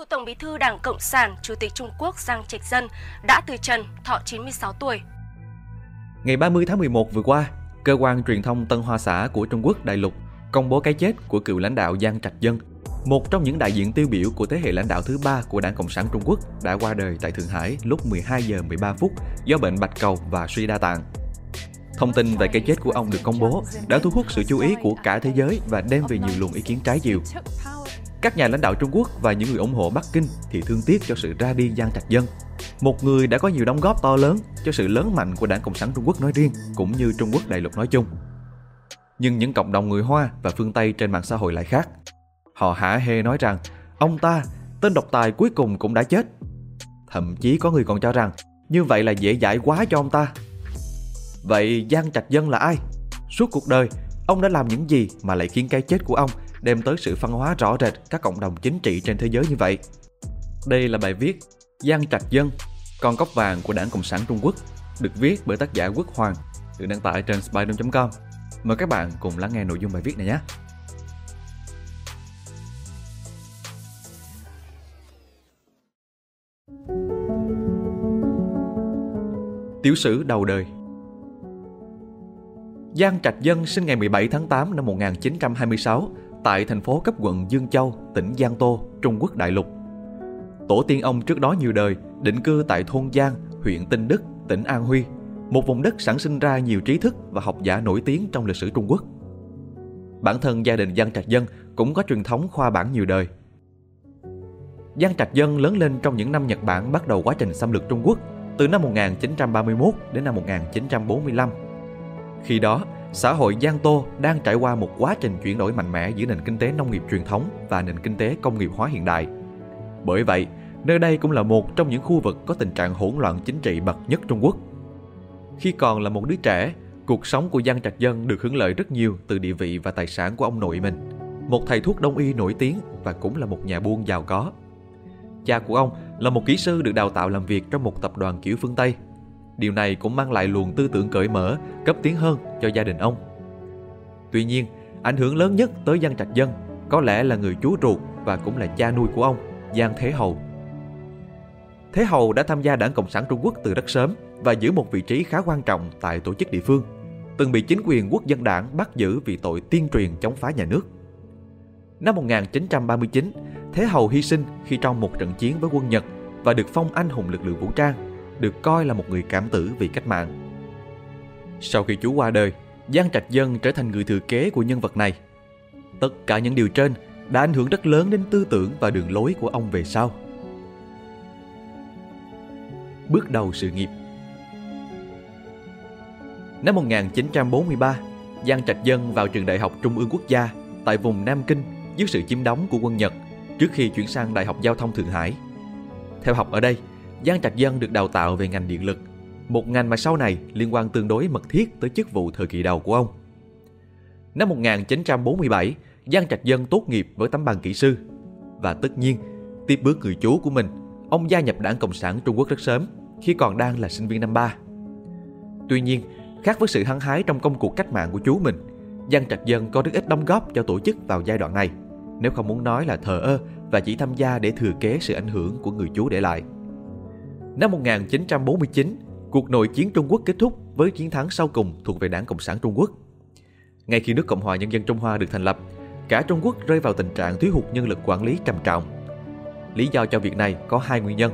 Cựu Tổng Bí thư Đảng Cộng sản, Chủ tịch Trung Quốc Giang Trạch Dân đã từ trần, thọ 96 tuổi. Ngày 30 tháng 11 vừa qua, cơ quan truyền thông Tân Hoa Xã của Trung Quốc đại lục công bố cái chết của cựu lãnh đạo Giang Trạch Dân, một trong những đại diện tiêu biểu của thế hệ lãnh đạo thứ ba của Đảng Cộng sản Trung Quốc đã qua đời tại Thượng Hải lúc 12 giờ 13 phút do bệnh bạch cầu và suy đa tạng. Thông tin về cái chết của ông được công bố đã thu hút sự chú ý của cả thế giới và đem về nhiều luồng ý kiến trái chiều. Các nhà lãnh đạo Trung Quốc và những người ủng hộ Bắc Kinh thì thương tiếc cho sự ra đi Giang Trạch Dân, một người đã có nhiều đóng góp to lớn cho sự lớn mạnh của Đảng Cộng sản Trung Quốc nói riêng cũng như Trung Quốc đại lục nói chung. Nhưng những cộng đồng người Hoa và phương Tây trên mạng xã hội lại khác. Họ hả hê nói rằng ông ta, tên độc tài cuối cùng cũng đã chết. Thậm chí có người còn cho rằng như vậy là dễ dãi quá cho ông ta. Vậy Giang Trạch Dân là ai? Suốt cuộc đời, ông đã làm những gì mà lại khiến cái chết của ông đem tới sự phân hóa rõ rệt các cộng đồng chính trị trên thế giới như vậy? Đây là bài viết Giang Trạch Dân, con cóc vàng của Đảng Cộng sản Trung Quốc, được viết bởi tác giả Quốc Hoàng, được đăng tải trên spider.com. Mời các bạn cùng lắng nghe nội dung bài viết này nhé. Tiểu sử đầu đời Giang Trạch Dân sinh ngày 17 tháng 8 năm 1926 tại thành phố cấp quận Dương Châu, tỉnh Giang Tô, Trung Quốc đại lục. Tổ tiên ông trước đó nhiều đời định cư tại thôn Giang, huyện Tinh Đức, tỉnh An Huy, một vùng đất sản sinh ra nhiều trí thức và học giả nổi tiếng trong lịch sử Trung Quốc. Bản thân gia đình Giang Trạch Dân cũng có truyền thống khoa bản nhiều đời. Giang Trạch Dân lớn lên trong những năm Nhật Bản bắt đầu quá trình xâm lược Trung Quốc từ năm 1931 đến năm 1945. Khi đó, xã hội Giang Tô đang trải qua một quá trình chuyển đổi mạnh mẽ giữa nền kinh tế nông nghiệp truyền thống và nền kinh tế công nghiệp hóa hiện đại. Bởi vậy, nơi đây cũng là một trong những khu vực có tình trạng hỗn loạn chính trị bậc nhất Trung Quốc. Khi còn là một đứa trẻ, cuộc sống của Giang Trạch Dân được hưởng lợi rất nhiều từ địa vị và tài sản của ông nội mình, một thầy thuốc đông y nổi tiếng và cũng là một nhà buôn giàu có. Cha của ông là một kỹ sư được đào tạo làm việc trong một tập đoàn kiểu phương Tây. Điều này cũng mang lại luồng tư tưởng cởi mở, cấp tiến hơn cho gia đình ông. Tuy nhiên, ảnh hưởng lớn nhất tới Giang Trạch Dân có lẽ là người chú ruột và cũng là cha nuôi của ông, Giang Thế Hầu. Thế Hầu đã tham gia Đảng Cộng sản Trung Quốc từ rất sớm và giữ một vị trí khá quan trọng tại tổ chức địa phương, từng bị chính quyền quốc dân đảng bắt giữ vì tội tiên truyền chống phá nhà nước. Năm 1939, Thế Hầu hy sinh khi trong một trận chiến với quân Nhật và được phong anh hùng lực lượng vũ trang, được coi là một người cảm tử vì cách mạng. Sau khi chú qua đời, Giang Trạch Dân trở thành người thừa kế của nhân vật này. Tất cả những điều trên đã ảnh hưởng rất lớn đến tư tưởng và đường lối của ông về sau. Bước đầu sự nghiệp Năm 1943, Giang Trạch Dân vào trường Đại học Trung ương Quốc gia tại vùng Nam Kinh dưới sự chiếm đóng của quân Nhật trước khi chuyển sang Đại học Giao thông Thượng Hải. Theo học ở đây, Giang Trạch Dân được đào tạo về ngành điện lực, một ngành mà sau này liên quan tương đối mật thiết tới chức vụ thời kỳ đầu của ông. Năm 1947, Giang Trạch Dân tốt nghiệp với tấm bằng kỹ sư. Và tất nhiên, tiếp bước người chú của mình, ông gia nhập Đảng Cộng sản Trung Quốc rất sớm, khi còn đang là sinh viên năm ba. Tuy nhiên, khác với sự hăng hái trong công cuộc cách mạng của chú mình, Giang Trạch Dân có rất ít đóng góp cho tổ chức vào giai đoạn này, nếu không muốn nói là thờ ơ và chỉ tham gia để thừa kế sự ảnh hưởng của người chú để lại. Năm 1949, cuộc nội chiến Trung Quốc kết thúc với chiến thắng sau cùng thuộc về Đảng Cộng sản Trung Quốc. Ngay khi nước Cộng hòa Nhân dân Trung Hoa được thành lập, cả Trung Quốc rơi vào tình trạng thiếu hụt nhân lực quản lý trầm trọng. Lý do cho việc này có hai nguyên nhân.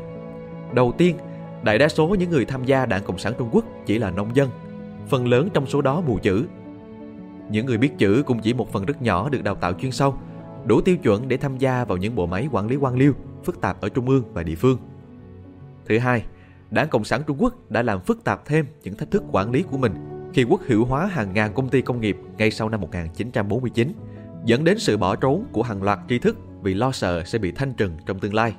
Đầu tiên, đại đa số những người tham gia Đảng Cộng sản Trung Quốc chỉ là nông dân, phần lớn trong số đó mù chữ. Những người biết chữ cũng chỉ một phần rất nhỏ được đào tạo chuyên sâu, đủ tiêu chuẩn để tham gia vào những bộ máy quản lý quan liêu phức tạp ở trung ương và địa phương. Thứ hai, Đảng Cộng sản Trung Quốc đã làm phức tạp thêm những thách thức quản lý của mình khi quốc hữu hóa hàng ngàn công ty công nghiệp ngay sau năm 1949, dẫn đến sự bỏ trốn của hàng loạt tri thức vì lo sợ sẽ bị thanh trừng trong tương lai.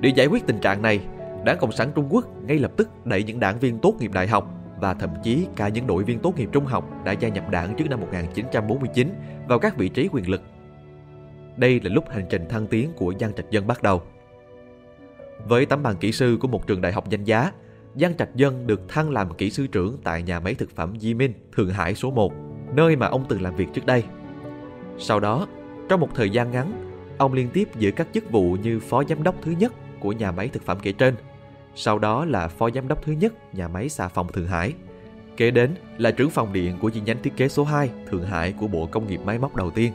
Để giải quyết tình trạng này, Đảng Cộng sản Trung Quốc ngay lập tức đẩy những đảng viên tốt nghiệp đại học và thậm chí cả những đội viên tốt nghiệp trung học đã gia nhập đảng trước năm 1949 vào các vị trí quyền lực. Đây là lúc hành trình thăng tiến của Giang Trạch Dân bắt đầu. Với tấm bằng kỹ sư của một trường đại học danh giá, Giang Trạch Dân được thăng làm kỹ sư trưởng tại nhà máy thực phẩm Di Minh, Thượng Hải số 1, nơi mà ông từng làm việc trước đây. Sau đó, trong một thời gian ngắn, ông liên tiếp giữ các chức vụ như phó giám đốc thứ nhất của nhà máy thực phẩm kể trên, sau đó là phó giám đốc thứ nhất nhà máy xà phòng Thượng Hải. Kế đến là trưởng phòng điện của chi nhánh thiết kế số 2 Thượng Hải của Bộ Công nghiệp Máy móc đầu tiên.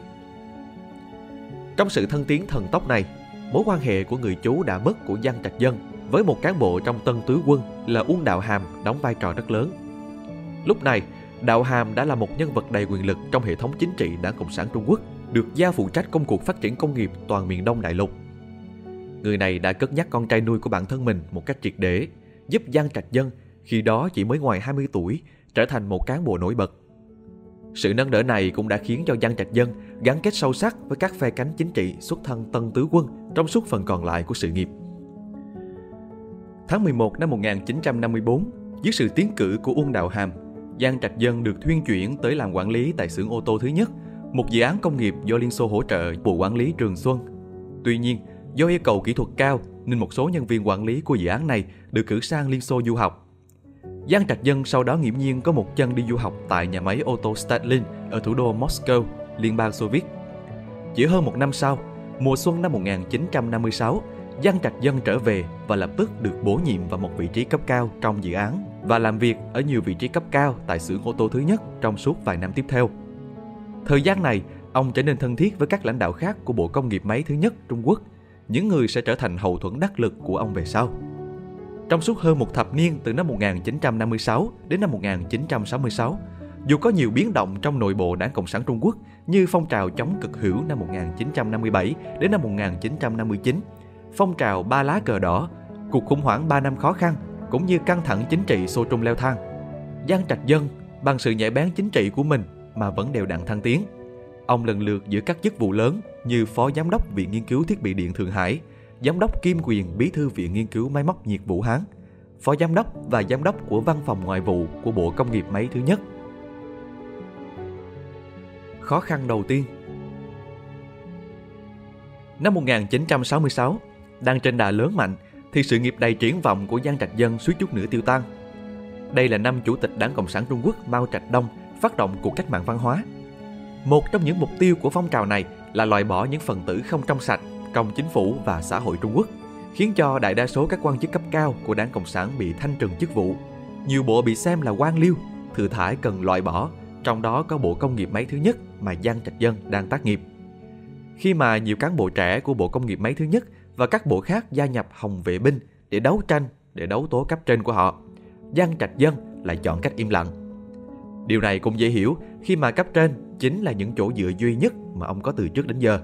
Trong sự thân tiến thần tốc này, mối quan hệ của người chú đã mất của Giang Trạch Dân với một cán bộ trong Tân Tứ Quân là Uông Đạo Hàm đóng vai trò rất lớn. Lúc này, Đạo Hàm đã là một nhân vật đầy quyền lực trong hệ thống chính trị Đảng Cộng sản Trung Quốc, được giao phụ trách công cuộc phát triển công nghiệp toàn miền Đông Đại Lục. Người này đã cất nhắc con trai nuôi của bản thân mình một cách triệt để, giúp Giang Trạch Dân, khi đó chỉ mới ngoài 20 tuổi, trở thành một cán bộ nổi bật. Sự nâng đỡ này cũng đã khiến cho Giang Trạch Dân gắn kết sâu sắc với các phe cánh chính trị xuất thân Tân Tứ Quân trong suốt phần còn lại của sự nghiệp. Tháng 11 năm 1954, dưới sự tiến cử của Uông Đạo Hàm, Giang Trạch Dân được thuyên chuyển tới làm quản lý tại xưởng ô tô thứ nhất, một dự án công nghiệp do Liên Xô hỗ trợ Bộ Quản lý Trường Xuân. Tuy nhiên, do yêu cầu kỹ thuật cao nên một số nhân viên quản lý của dự án này được cử sang Liên Xô du học. Giang Trạch Dân sau đó nghiễm nhiên có một chân đi du học tại nhà máy ô tô Stalin ở thủ đô Moscow, Liên bang Xô Viết. Chỉ hơn một năm sau, mùa xuân năm 1956, Giang Trạch Dân trở về và lập tức được bổ nhiệm vào một vị trí cấp cao trong dự án và làm việc ở nhiều vị trí cấp cao tại xưởng ô tô thứ nhất trong suốt vài năm tiếp theo. Thời gian này, ông trở nên thân thiết với các lãnh đạo khác của Bộ Công nghiệp Máy thứ nhất Trung Quốc, những người sẽ trở thành hậu thuẫn đắc lực của ông về sau. Trong suốt hơn một thập niên từ năm 1956 đến năm 1966, dù có nhiều biến động trong nội bộ Đảng Cộng sản Trung Quốc như phong trào chống cực hữu năm 1957 đến năm 1959, phong trào ba lá cờ đỏ, cuộc khủng hoảng 3 năm khó khăn cũng như căng thẳng chính trị xô trung leo thang. Giang Trạch Dân bằng sự nhạy bén chính trị của mình mà vẫn đều đặn thăng tiến. Ông lần lượt giữ các chức vụ lớn như Phó Giám đốc Viện Nghiên cứu Thiết bị điện Thượng Hải, Giám đốc kiêm quyền Bí thư Viện Nghiên cứu Máy móc nhiệt Vũ Hán, Phó Giám đốc và Giám đốc của Văn phòng Ngoại vụ của Bộ Công nghiệp Máy thứ nhất. Khó khăn đầu tiên Năm 1966, đang trên đà lớn mạnh, thì sự nghiệp đầy triển vọng của Giang Trạch Dân suýt chút nữa tiêu tan. Đây là năm Chủ tịch Đảng Cộng sản Trung Quốc Mao Trạch Đông phát động cuộc cách mạng văn hóa. Một trong những mục tiêu của phong trào này là loại bỏ những phần tử không trong sạch trong chính phủ và xã hội Trung Quốc, khiến cho đại đa số các quan chức cấp cao của Đảng Cộng sản bị thanh trừng chức vụ. Nhiều bộ bị xem là quan liêu, thừa thải cần loại bỏ, trong đó có Bộ Công nghiệp Máy thứ nhất mà Giang Trạch Dân đang tác nghiệp. Khi mà nhiều cán bộ trẻ của Bộ Công nghiệp Máy thứ nhất và các bộ khác gia nhập Hồng Vệ binh để đấu tranh, để đấu tố cấp trên của họ, Giang Trạch Dân lại chọn cách im lặng. Điều này cũng dễ hiểu khi mà cấp trên chính là những chỗ dựa duy nhất mà ông có từ trước đến giờ.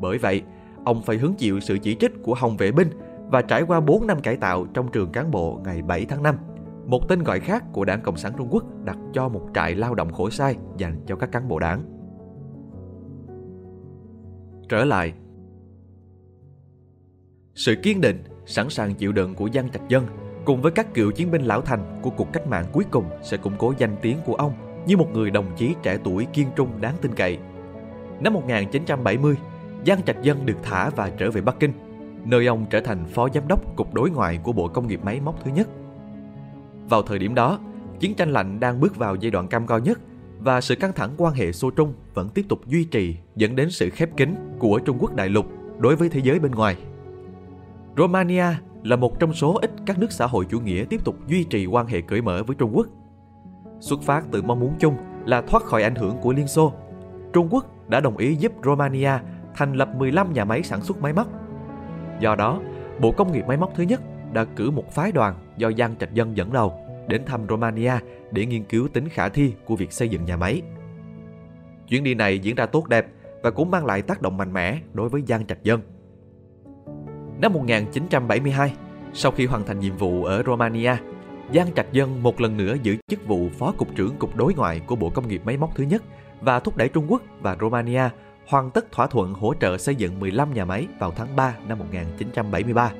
Bởi vậy, ông phải hứng chịu sự chỉ trích của Hồng Vệ binh và trải qua 4 năm cải tạo trong trường cán bộ ngày 7 tháng 5. Một tên gọi khác của Đảng Cộng sản Trung Quốc đặt cho một trại lao động khổ sai dành cho các cán bộ đảng. Trở lại Sự kiên định, sẵn sàng chịu đựng của dân Trạch Dân cùng với các cựu chiến binh lão thành của cuộc cách mạng cuối cùng sẽ củng cố danh tiếng của ông như một người đồng chí trẻ tuổi kiên trung đáng tin cậy. Năm 1970, Giang Trạch Dân được thả và trở về Bắc Kinh, nơi ông trở thành phó giám đốc cục đối ngoại của Bộ Công nghiệp Máy móc thứ nhất. Vào thời điểm đó, chiến tranh lạnh đang bước vào giai đoạn cam go nhất và sự căng thẳng quan hệ Xô Trung vẫn tiếp tục duy trì dẫn đến sự khép kín của Trung Quốc đại lục đối với thế giới bên ngoài. Romania là một trong số ít các nước xã hội chủ nghĩa tiếp tục duy trì quan hệ cởi mở với Trung Quốc. Xuất phát từ mong muốn chung là thoát khỏi ảnh hưởng của Liên Xô, Trung Quốc đã đồng ý giúp Romania thành lập 15 nhà máy sản xuất máy móc. Do đó, Bộ Công nghiệp Máy móc thứ nhất đã cử một phái đoàn do Giang Trạch Dân dẫn đầu đến thăm Romania để nghiên cứu tính khả thi của việc xây dựng nhà máy. Chuyến đi này diễn ra tốt đẹp và cũng mang lại tác động mạnh mẽ đối với Giang Trạch Dân. Năm 1972, sau khi hoàn thành nhiệm vụ ở Romania, Giang Trạch Dân một lần nữa giữ chức vụ Phó Cục trưởng Cục Đối ngoại của Bộ Công nghiệp Máy móc thứ nhất và thúc đẩy Trung Quốc và Romania hoàn tất thỏa thuận hỗ trợ xây dựng 15 nhà máy vào tháng 3 năm 1973.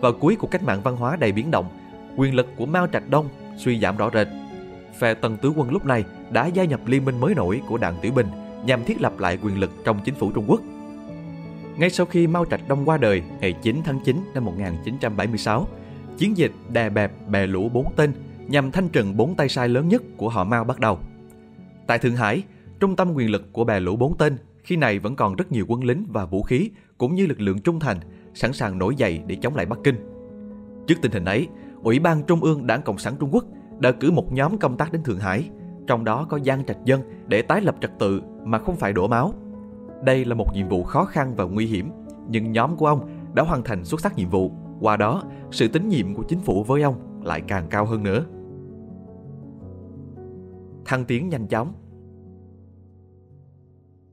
Vào cuối cuộc cách mạng văn hóa đầy biến động, quyền lực của Mao Trạch Đông suy giảm rõ rệt. Phe Tân Tứ Quân lúc này đã gia nhập liên minh mới nổi của Đảng Tiểu Bình nhằm thiết lập lại quyền lực trong chính phủ Trung Quốc – ngay sau khi Mao Trạch Đông qua đời ngày 9 tháng 9 năm 1976, chiến dịch đè bẹp bè lũ bốn tên nhằm thanh trừng bốn tay sai lớn nhất của họ Mao bắt đầu. Tại Thượng Hải, trung tâm quyền lực của bè lũ bốn tên khi này vẫn còn rất nhiều quân lính và vũ khí cũng như lực lượng trung thành sẵn sàng nổi dậy để chống lại Bắc Kinh. Trước tình hình ấy, Ủy ban Trung ương Đảng Cộng sản Trung Quốc đã cử một nhóm công tác đến Thượng Hải, trong đó có Giang Trạch Dân để tái lập trật tự mà không phải đổ máu. Đây là một nhiệm vụ khó khăn và nguy hiểm, nhưng nhóm của ông đã hoàn thành xuất sắc nhiệm vụ. Qua đó, sự tín nhiệm của chính phủ với ông lại càng cao hơn nữa. Thăng tiến nhanh chóng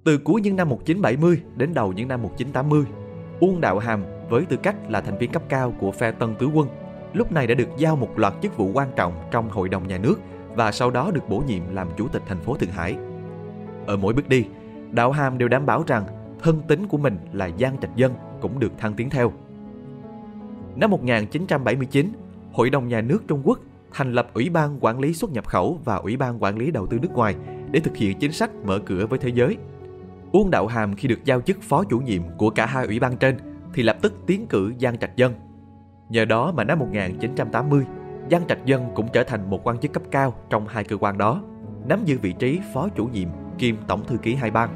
từ cuối những năm 1970 đến đầu những năm 1980, Uông Đạo Hàm với tư cách là thành viên cấp cao của phe Tân Tứ Quân, lúc này đã được giao một loạt chức vụ quan trọng trong Hội đồng Nhà nước và sau đó được bổ nhiệm làm chủ tịch thành phố Thượng Hải. Ở mỗi bước đi, Đạo Hàm đều đảm bảo rằng thân tính của mình là Giang Trạch Dân cũng được thăng tiến theo. Năm 1979, Hội đồng Nhà nước Trung Quốc thành lập Ủy ban Quản lý xuất nhập khẩu và Ủy ban Quản lý đầu tư nước ngoài để thực hiện chính sách mở cửa với thế giới. Uông Đạo Hàm khi được giao chức phó chủ nhiệm của cả hai ủy ban trên thì lập tức tiến cử Giang Trạch Dân. Nhờ đó mà năm 1980, Giang Trạch Dân cũng trở thành một quan chức cấp cao trong hai cơ quan đó, nắm giữ vị trí phó chủ nhiệm kiêm tổng thư ký hai ban.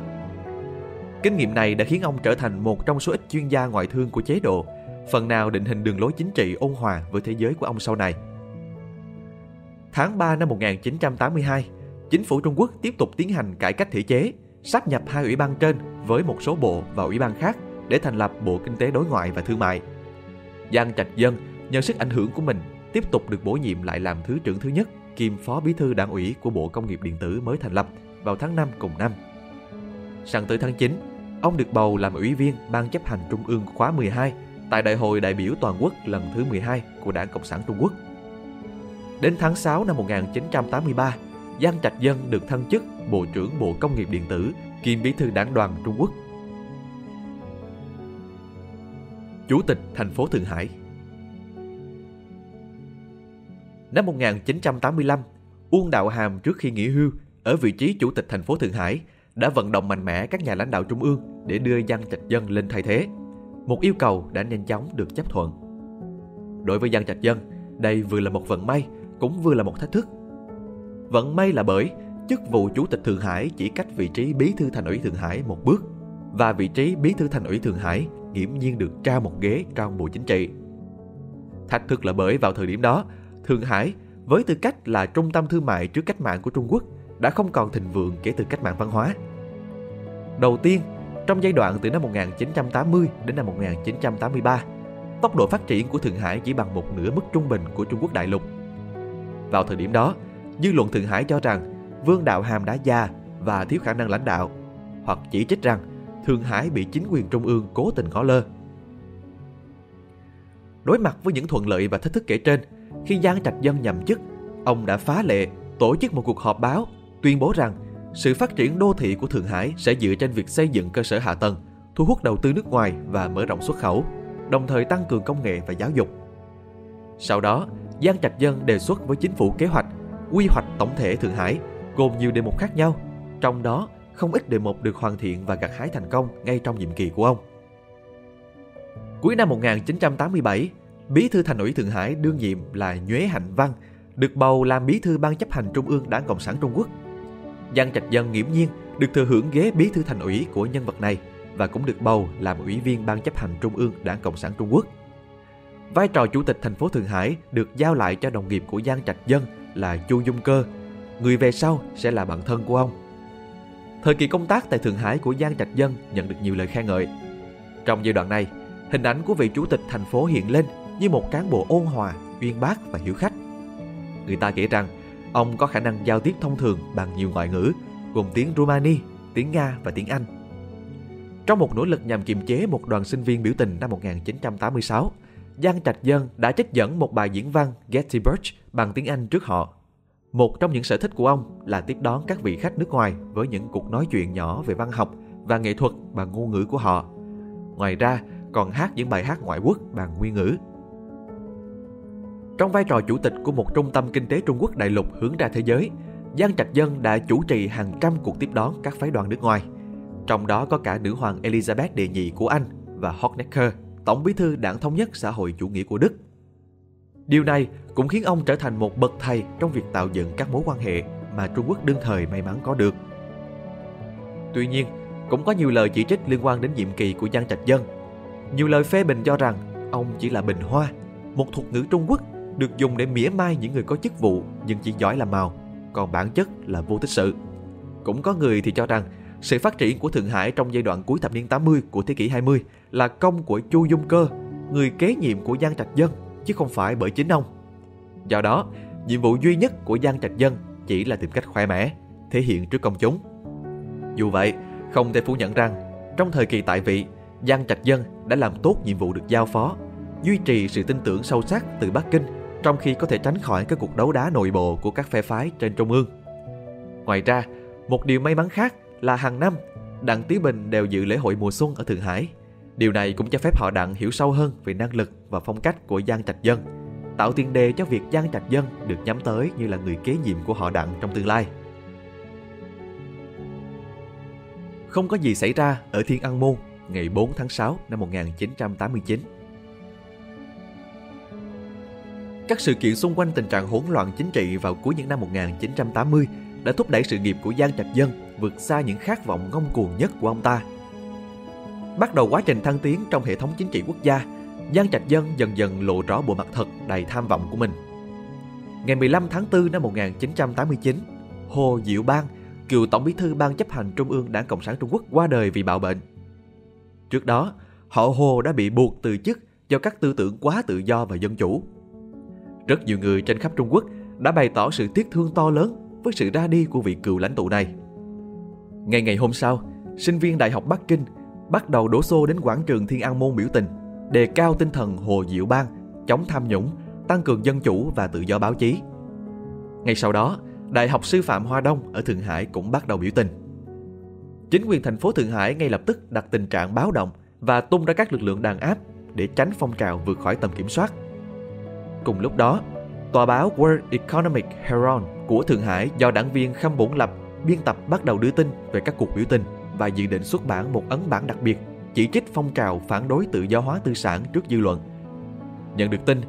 Kinh nghiệm này đã khiến ông trở thành một trong số ít chuyên gia ngoại thương của chế độ, phần nào định hình đường lối chính trị ôn hòa với thế giới của ông sau này. Tháng 3 năm 1982, chính phủ Trung Quốc tiếp tục tiến hành cải cách thể chế, sáp nhập hai ủy ban trên với một số bộ và ủy ban khác để thành lập Bộ Kinh tế Đối ngoại và Thương mại. Giang Trạch Dân nhờ sức ảnh hưởng của mình tiếp tục được bổ nhiệm lại làm Thứ trưởng thứ nhất kiêm Phó Bí thư Đảng ủy của Bộ Công nghiệp Điện tử mới thành lập vào tháng 5 cùng năm. Sang tới tháng 9, ông được bầu làm ủy viên Ban chấp hành Trung ương khóa 12 tại Đại hội đại biểu toàn quốc lần thứ 12 của Đảng Cộng sản Trung Quốc. Đến tháng 6 năm 1983, Giang Trạch Dân được thăng chức Bộ trưởng Bộ Công nghiệp Điện tử kiêm Bí thư Đảng đoàn Trung Quốc. Chủ tịch thành phố Thượng Hải Năm 1985, Uông Đạo Hàm trước khi nghỉ hưu ở vị trí chủ tịch thành phố Thượng Hải đã vận động mạnh mẽ các nhà lãnh đạo trung ương để đưa Giang Trạch Dân lên thay thế. Một yêu cầu đã nhanh chóng được chấp thuận. Đối với Giang Trạch Dân, đây vừa là một vận may, cũng vừa là một thách thức. Vận may là bởi chức vụ chủ tịch Thượng Hải chỉ cách vị trí bí thư thành ủy Thượng Hải một bước và vị trí bí thư thành ủy Thượng Hải nghiễm nhiên được trao một ghế trong Bộ Chính trị. Thách thức là bởi vào thời điểm đó, Thượng Hải với tư cách là trung tâm thương mại trước cách mạng của Trung Quốc đã không còn thịnh vượng kể từ cách mạng văn hóa. Đầu tiên, trong giai đoạn từ năm 1980 đến năm 1983, tốc độ phát triển của Thượng Hải chỉ bằng một nửa mức trung bình của Trung Quốc đại lục. Vào thời điểm đó, dư luận Thượng Hải cho rằng Vương Đạo Hàm đã già và thiếu khả năng lãnh đạo, hoặc chỉ trích rằng Thượng Hải bị chính quyền trung ương cố tình ngó lơ. Đối mặt với những thuận lợi và thách thức kể trên, khi Giang Trạch Dân nhậm chức, ông đã phá lệ tổ chức một cuộc họp báo tuyên bố rằng sự phát triển đô thị của Thượng Hải sẽ dựa trên việc xây dựng cơ sở hạ tầng, thu hút đầu tư nước ngoài và mở rộng xuất khẩu, đồng thời tăng cường công nghệ và giáo dục. Sau đó, Giang Trạch Dân đề xuất với chính phủ kế hoạch quy hoạch tổng thể Thượng Hải gồm nhiều đề mục khác nhau, trong đó không ít đề mục được hoàn thiện và gặt hái thành công ngay trong nhiệm kỳ của ông. Cuối năm 1987, Bí thư Thành ủy Thượng Hải đương nhiệm là Nhuế Hạnh Văn được bầu làm bí thư ban chấp hành trung ương Đảng Cộng sản Trung Quốc. Giang Trạch Dân nghiễm nhiên được thừa hưởng ghế bí thư thành ủy của nhân vật này và cũng được bầu làm ủy viên ban chấp hành trung ương Đảng Cộng sản Trung Quốc. Vai trò chủ tịch thành phố Thượng Hải được giao lại cho đồng nghiệp của Giang Trạch Dân là Chu Dung Cơ, người về sau sẽ là bạn thân của ông. Thời kỳ công tác tại Thượng Hải của Giang Trạch Dân nhận được nhiều lời khen ngợi. Trong giai đoạn này, hình ảnh của vị chủ tịch thành phố hiện lên như một cán bộ ôn hòa, uyên bác và hiếu khách. Người ta kể rằng ông có khả năng giao tiếp thông thường bằng nhiều ngoại ngữ, gồm tiếng rumani tiếng Nga và tiếng Anh. Trong một nỗ lực nhằm kiềm chế một đoàn sinh viên biểu tình năm 1986, Giang Trạch Dân đã trích dẫn một bài diễn văn Gettysburg bằng tiếng Anh trước họ. Một trong những sở thích của ông là tiếp đón các vị khách nước ngoài với những cuộc nói chuyện nhỏ về văn học và nghệ thuật bằng ngôn ngữ của họ. Ngoài ra, còn hát những bài hát ngoại quốc bằng nguyên ngữ. Trong vai trò chủ tịch của một trung tâm kinh tế Trung Quốc đại lục hướng ra thế giới, Giang Trạch Dân đã chủ trì hàng trăm cuộc tiếp đón các phái đoàn nước ngoài. Trong đó có cả nữ hoàng Elizabeth đệ nhị của Anh và Honecker, tổng bí thư đảng thống nhất xã hội chủ nghĩa của Đức. Điều này cũng khiến ông trở thành một bậc thầy trong việc tạo dựng các mối quan hệ mà Trung Quốc đương thời may mắn có được. Tuy nhiên, cũng có nhiều lời chỉ trích liên quan đến nhiệm kỳ của Giang Trạch Dân. Nhiều lời phê bình cho rằng ông chỉ là bình hoa, một thuật ngữ Trung Quốc được dùng để mỉa mai những người có chức vụ nhưng chỉ giỏi làm màu, còn bản chất là vô tích sự. Cũng có người thì cho rằng sự phát triển của Thượng Hải trong giai đoạn cuối thập niên 80 của thế kỷ 20 là công của Chu Dung Cơ, người kế nhiệm của Giang Trạch Dân, chứ không phải bởi chính ông. Do đó, nhiệm vụ duy nhất của Giang Trạch Dân chỉ là tìm cách khoe mẽ, thể hiện trước công chúng. Dù vậy, không thể phủ nhận rằng, trong thời kỳ tại vị, Giang Trạch Dân đã làm tốt nhiệm vụ được giao phó, duy trì sự tin tưởng sâu sắc từ Bắc Kinh trong khi có thể tránh khỏi các cuộc đấu đá nội bộ của các phe phái trên Trung ương. Ngoài ra, một điều may mắn khác là hàng năm, Đặng Tý Bình đều dự lễ hội mùa xuân ở Thượng Hải. Điều này cũng cho phép họ Đặng hiểu sâu hơn về năng lực và phong cách của Giang Trạch Dân, tạo tiền đề cho việc Giang Trạch Dân được nhắm tới như là người kế nhiệm của họ Đặng trong tương lai. Không có gì xảy ra ở Thiên An Môn ngày 4 tháng 6 năm 1989. Các sự kiện xung quanh tình trạng hỗn loạn chính trị vào cuối những năm 1980 đã thúc đẩy sự nghiệp của Giang Trạch Dân vượt xa những khát vọng ngông cuồng nhất của ông ta. Bắt đầu quá trình thăng tiến trong hệ thống chính trị quốc gia, Giang Trạch Dân dần dần lộ rõ bộ mặt thật đầy tham vọng của mình. Ngày 15 tháng 4 năm 1989, Hồ Diệu Bang, cựu Tổng bí thư Ban chấp hành Trung ương Đảng Cộng sản Trung Quốc qua đời vì bạo bệnh. Trước đó, họ Hồ đã bị buộc từ chức do các tư tưởng quá tự do và dân chủ. Rất nhiều người trên khắp Trung Quốc đã bày tỏ sự tiếc thương to lớn với sự ra đi của vị cựu lãnh tụ này. Ngày ngày hôm sau, sinh viên Đại học Bắc Kinh bắt đầu đổ xô đến quảng trường Thiên An Môn biểu tình, đề cao tinh thần Hồ Diệu Bang, chống tham nhũng, tăng cường dân chủ và tự do báo chí. Ngay sau đó, Đại học Sư phạm Hoa Đông ở Thượng Hải cũng bắt đầu biểu tình. Chính quyền thành phố Thượng Hải ngay lập tức đặt tình trạng báo động và tung ra các lực lượng đàn áp để tránh phong trào vượt khỏi tầm kiểm soát. Cùng lúc đó, tòa báo World Economic Herald của Thượng Hải do đảng viên Khâm Bổn Lập biên tập bắt đầu đưa tin về các cuộc biểu tình và dự định xuất bản một ấn bản đặc biệt chỉ trích phong trào phản đối tự do hóa tư sản trước dư luận. Nhận được tin,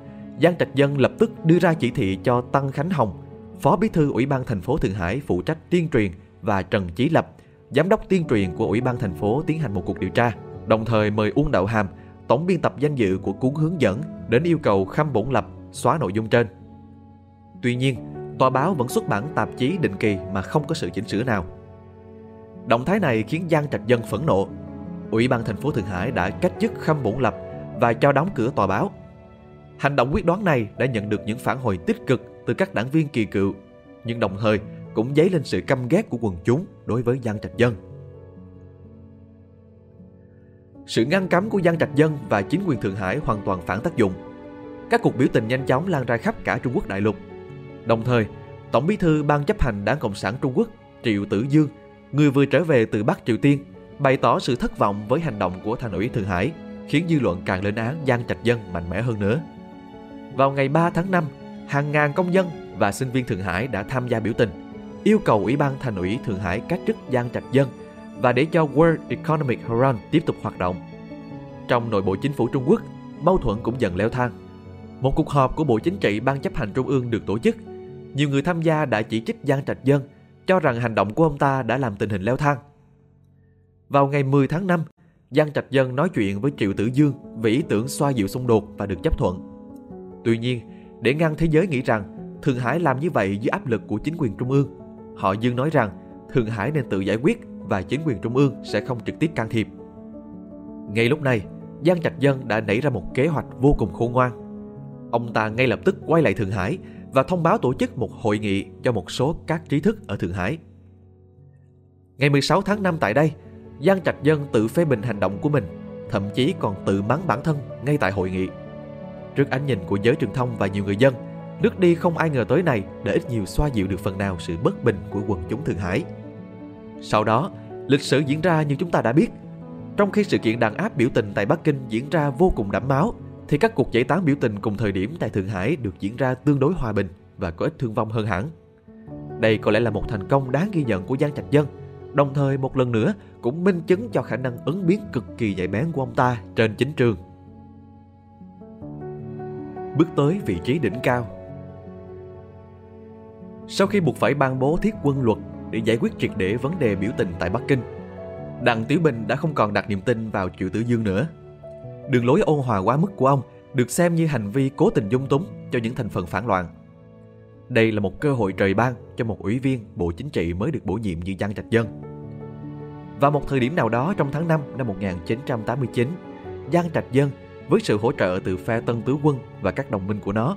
Giang Trạch Dân lập tức đưa ra chỉ thị cho Tăng Khánh Hồng, Phó Bí thư Ủy ban thành phố Thượng Hải phụ trách tuyên truyền và Trần Chí Lập, Giám đốc tuyên truyền của Ủy ban thành phố tiến hành một cuộc điều tra, đồng thời mời Uông Đạo Hàm, tổng biên tập danh dự của cuốn hướng dẫn đến yêu cầu Khâm Bổn Lập xóa nội dung trên. Tuy nhiên, tòa báo vẫn xuất bản tạp chí định kỳ mà không có sự chỉnh sửa nào. Động thái này khiến Giang Trạch Dân phẫn nộ. Ủy ban thành phố Thượng Hải đã cách chức Khâm Bổn Lập và cho đóng cửa tòa báo. Hành động quyết đoán này đã nhận được những phản hồi tích cực từ các đảng viên kỳ cựu, nhưng đồng thời cũng dấy lên sự căm ghét của quần chúng đối với Giang Trạch Dân. Sự ngăn cấm của Giang Trạch Dân và chính quyền Thượng Hải hoàn toàn phản tác dụng. Các cuộc biểu tình nhanh chóng lan ra khắp cả Trung Quốc đại lục. Đồng thời, Tổng bí thư Ban chấp hành Đảng Cộng sản Trung Quốc Triệu Tử Dương, người vừa trở về từ Bắc Triều Tiên, bày tỏ sự thất vọng với hành động của thành ủy Thượng Hải, khiến dư luận càng lên án Giang Trạch Dân mạnh mẽ hơn nữa. Vào ngày 3 tháng 5, hàng ngàn công dân và sinh viên Thượng Hải đã tham gia biểu tình, yêu cầu Ủy ban Thành ủy Thượng Hải cách chức Giang Trạch Dân và để cho World Economic Forum tiếp tục hoạt động. Trong nội bộ chính phủ Trung Quốc, mâu thuẫn cũng dần leo thang. Một cuộc họp của Bộ Chính trị Ban chấp hành Trung ương được tổ chức. Nhiều người tham gia đã chỉ trích Giang Trạch Dân, cho rằng hành động của ông ta đã làm tình hình leo thang. Vào ngày 10 tháng 5, Giang Trạch Dân nói chuyện với Triệu Tử Dương về ý tưởng xoa dịu xung đột và được chấp thuận. Tuy nhiên, để ngăn thế giới nghĩ rằng Thượng Hải làm như vậy dưới áp lực của chính quyền trung ương, họ Dương nói rằng Thượng Hải nên tự giải quyết và chính quyền trung ương sẽ không trực tiếp can thiệp. Ngay lúc này, Giang Trạch Dân đã nảy ra một kế hoạch vô cùng khôn ngoan. Ông ta ngay lập tức quay lại Thượng Hải và thông báo tổ chức một hội nghị cho một số các trí thức ở Thượng Hải. Ngày 16 tháng 5 tại đây, Giang Trạch Dân tự phê bình hành động của mình, thậm chí còn tự mắng bản thân ngay tại hội nghị. Trước ánh nhìn của giới truyền thông và nhiều người dân, nước đi không ai ngờ tới này để ít nhiều xoa dịu được phần nào sự bất bình của quần chúng Thượng Hải. Sau đó, lịch sử diễn ra như chúng ta đã biết. Trong khi sự kiện đàn áp biểu tình tại Bắc Kinh diễn ra vô cùng đẫm máu, thì các cuộc giải tán biểu tình cùng thời điểm tại Thượng Hải được diễn ra tương đối hòa bình và có ít thương vong hơn hẳn. Đây có lẽ là một thành công đáng ghi nhận của Giang Trạch Dân, đồng thời một lần nữa cũng minh chứng cho khả năng ứng biến cực kỳ nhạy bén của ông ta trên chính trường. Bước tới vị trí đỉnh cao Sau khi buộc phải ban bố thiết quân luật để giải quyết triệt để vấn đề biểu tình tại Bắc Kinh, Đặng Tiểu Bình đã không còn đặt niềm tin vào Triệu Tử Dương nữa. Đường lối ôn hòa quá mức của ông được xem như hành vi cố tình dung túng cho những thành phần phản loạn. Đây là một cơ hội trời ban cho một ủy viên Bộ Chính trị mới được bổ nhiệm như Giang Trạch Dân. Vào một thời điểm nào đó trong tháng 5 năm 1989, Giang Trạch Dân với sự hỗ trợ từ phe Tân Tứ Quân và các đồng minh của nó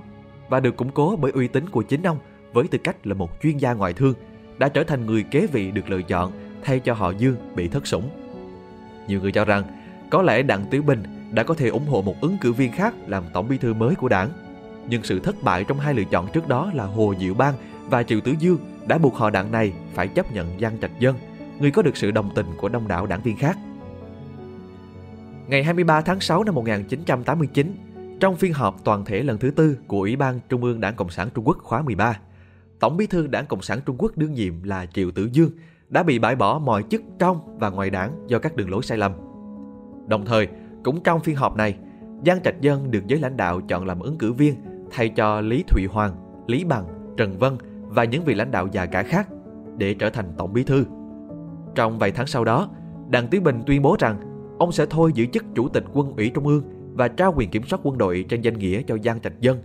và được củng cố bởi uy tín của chính ông với tư cách là một chuyên gia ngoại thương đã trở thành người kế vị được lựa chọn thay cho họ Dương bị thất sủng. Nhiều người cho rằng có lẽ Đặng Tiểu Bình đã có thể ủng hộ một ứng cử viên khác làm tổng bí thư mới của đảng. Nhưng sự thất bại trong hai lựa chọn trước đó là Hồ Diệu Bang và Triệu Tử Dương đã buộc họ đảng này phải chấp nhận Giang Trạch Dân, người có được sự đồng tình của đông đảo đảng viên khác. Ngày 23 tháng 6 năm 1989, trong phiên họp toàn thể lần thứ tư của Ủy ban Trung ương Đảng Cộng sản Trung Quốc khóa 13, Tổng bí thư Đảng Cộng sản Trung Quốc đương nhiệm là Triệu Tử Dương đã bị bãi bỏ mọi chức trong và ngoài đảng do các đường lối sai lầm. Đồng thời, cũng trong phiên họp này, Giang Trạch Dân được giới lãnh đạo chọn làm ứng cử viên thay cho Lý Thụy Hoàng, Lý Bằng, Trần Vân và những vị lãnh đạo già cả khác để trở thành tổng bí thư. Trong vài tháng sau đó, Đặng Tiến Bình tuyên bố rằng ông sẽ thôi giữ chức chủ tịch quân ủy trung ương và trao quyền kiểm soát quân đội trên danh nghĩa cho Giang Trạch Dân,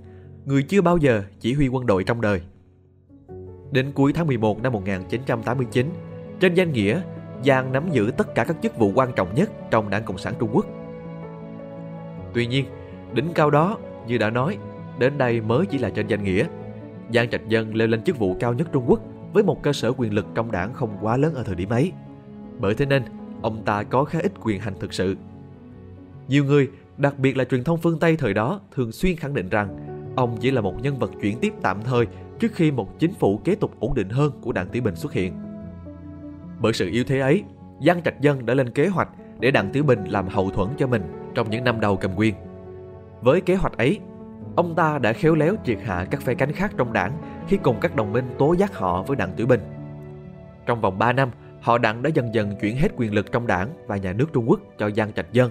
người chưa bao giờ chỉ huy quân đội trong đời. Đến cuối tháng 11 năm 1989, trên danh nghĩa, Giang nắm giữ tất cả các chức vụ quan trọng nhất trong Đảng Cộng sản Trung Quốc. Tuy nhiên, đỉnh cao đó, như đã nói, đến đây mới chỉ là trên danh nghĩa. Giang Trạch Dân leo lên chức vụ cao nhất Trung Quốc với một cơ sở quyền lực trong đảng không quá lớn ở thời điểm ấy. Bởi thế nên, ông ta có khá ít quyền hành thực sự. Nhiều người, đặc biệt là truyền thông phương Tây thời đó, thường xuyên khẳng định rằng ông chỉ là một nhân vật chuyển tiếp tạm thời trước khi một chính phủ kế tục ổn định hơn của Đảng Tiểu Bình xuất hiện. Bởi sự yếu thế ấy, Giang Trạch Dân đã lên kế hoạch để Đặng Tiểu Bình làm hậu thuẫn cho mình trong những năm đầu cầm quyền. Với kế hoạch ấy, ông ta đã khéo léo triệt hạ các phe cánh khác trong đảng khi cùng các đồng minh tố giác họ với Đặng Tiểu Bình. Trong vòng 3 năm, họ Đặng đã dần dần chuyển hết quyền lực trong đảng và nhà nước Trung Quốc cho Giang Trạch Dân.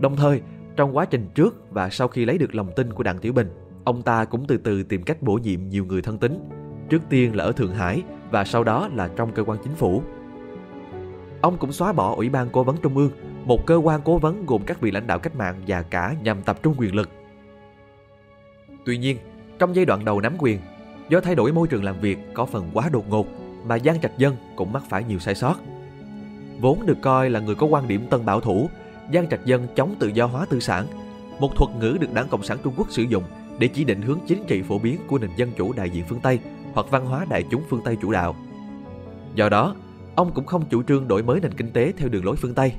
Đồng thời, trong quá trình trước và sau khi lấy được lòng tin của Đặng Tiểu Bình, ông ta cũng từ từ tìm cách bổ nhiệm nhiều người thân tín. Trước tiên là ở Thượng Hải và sau đó là trong cơ quan chính phủ Ông cũng xóa bỏ Ủy ban Cố vấn Trung ương, một cơ quan cố vấn gồm các vị lãnh đạo cách mạng và cả nhằm tập trung quyền lực. Tuy nhiên, trong giai đoạn đầu nắm quyền, do thay đổi môi trường làm việc có phần quá đột ngột mà Giang Trạch Dân cũng mắc phải nhiều sai sót. Vốn được coi là người có quan điểm tân bảo thủ, Giang Trạch Dân chống tự do hóa tư sản, một thuật ngữ được Đảng Cộng sản Trung Quốc sử dụng để chỉ định hướng chính trị phổ biến của nền dân chủ đại diện phương Tây hoặc văn hóa đại chúng phương Tây chủ đạo. Do đó, ông cũng không chủ trương đổi mới nền kinh tế theo đường lối phương Tây.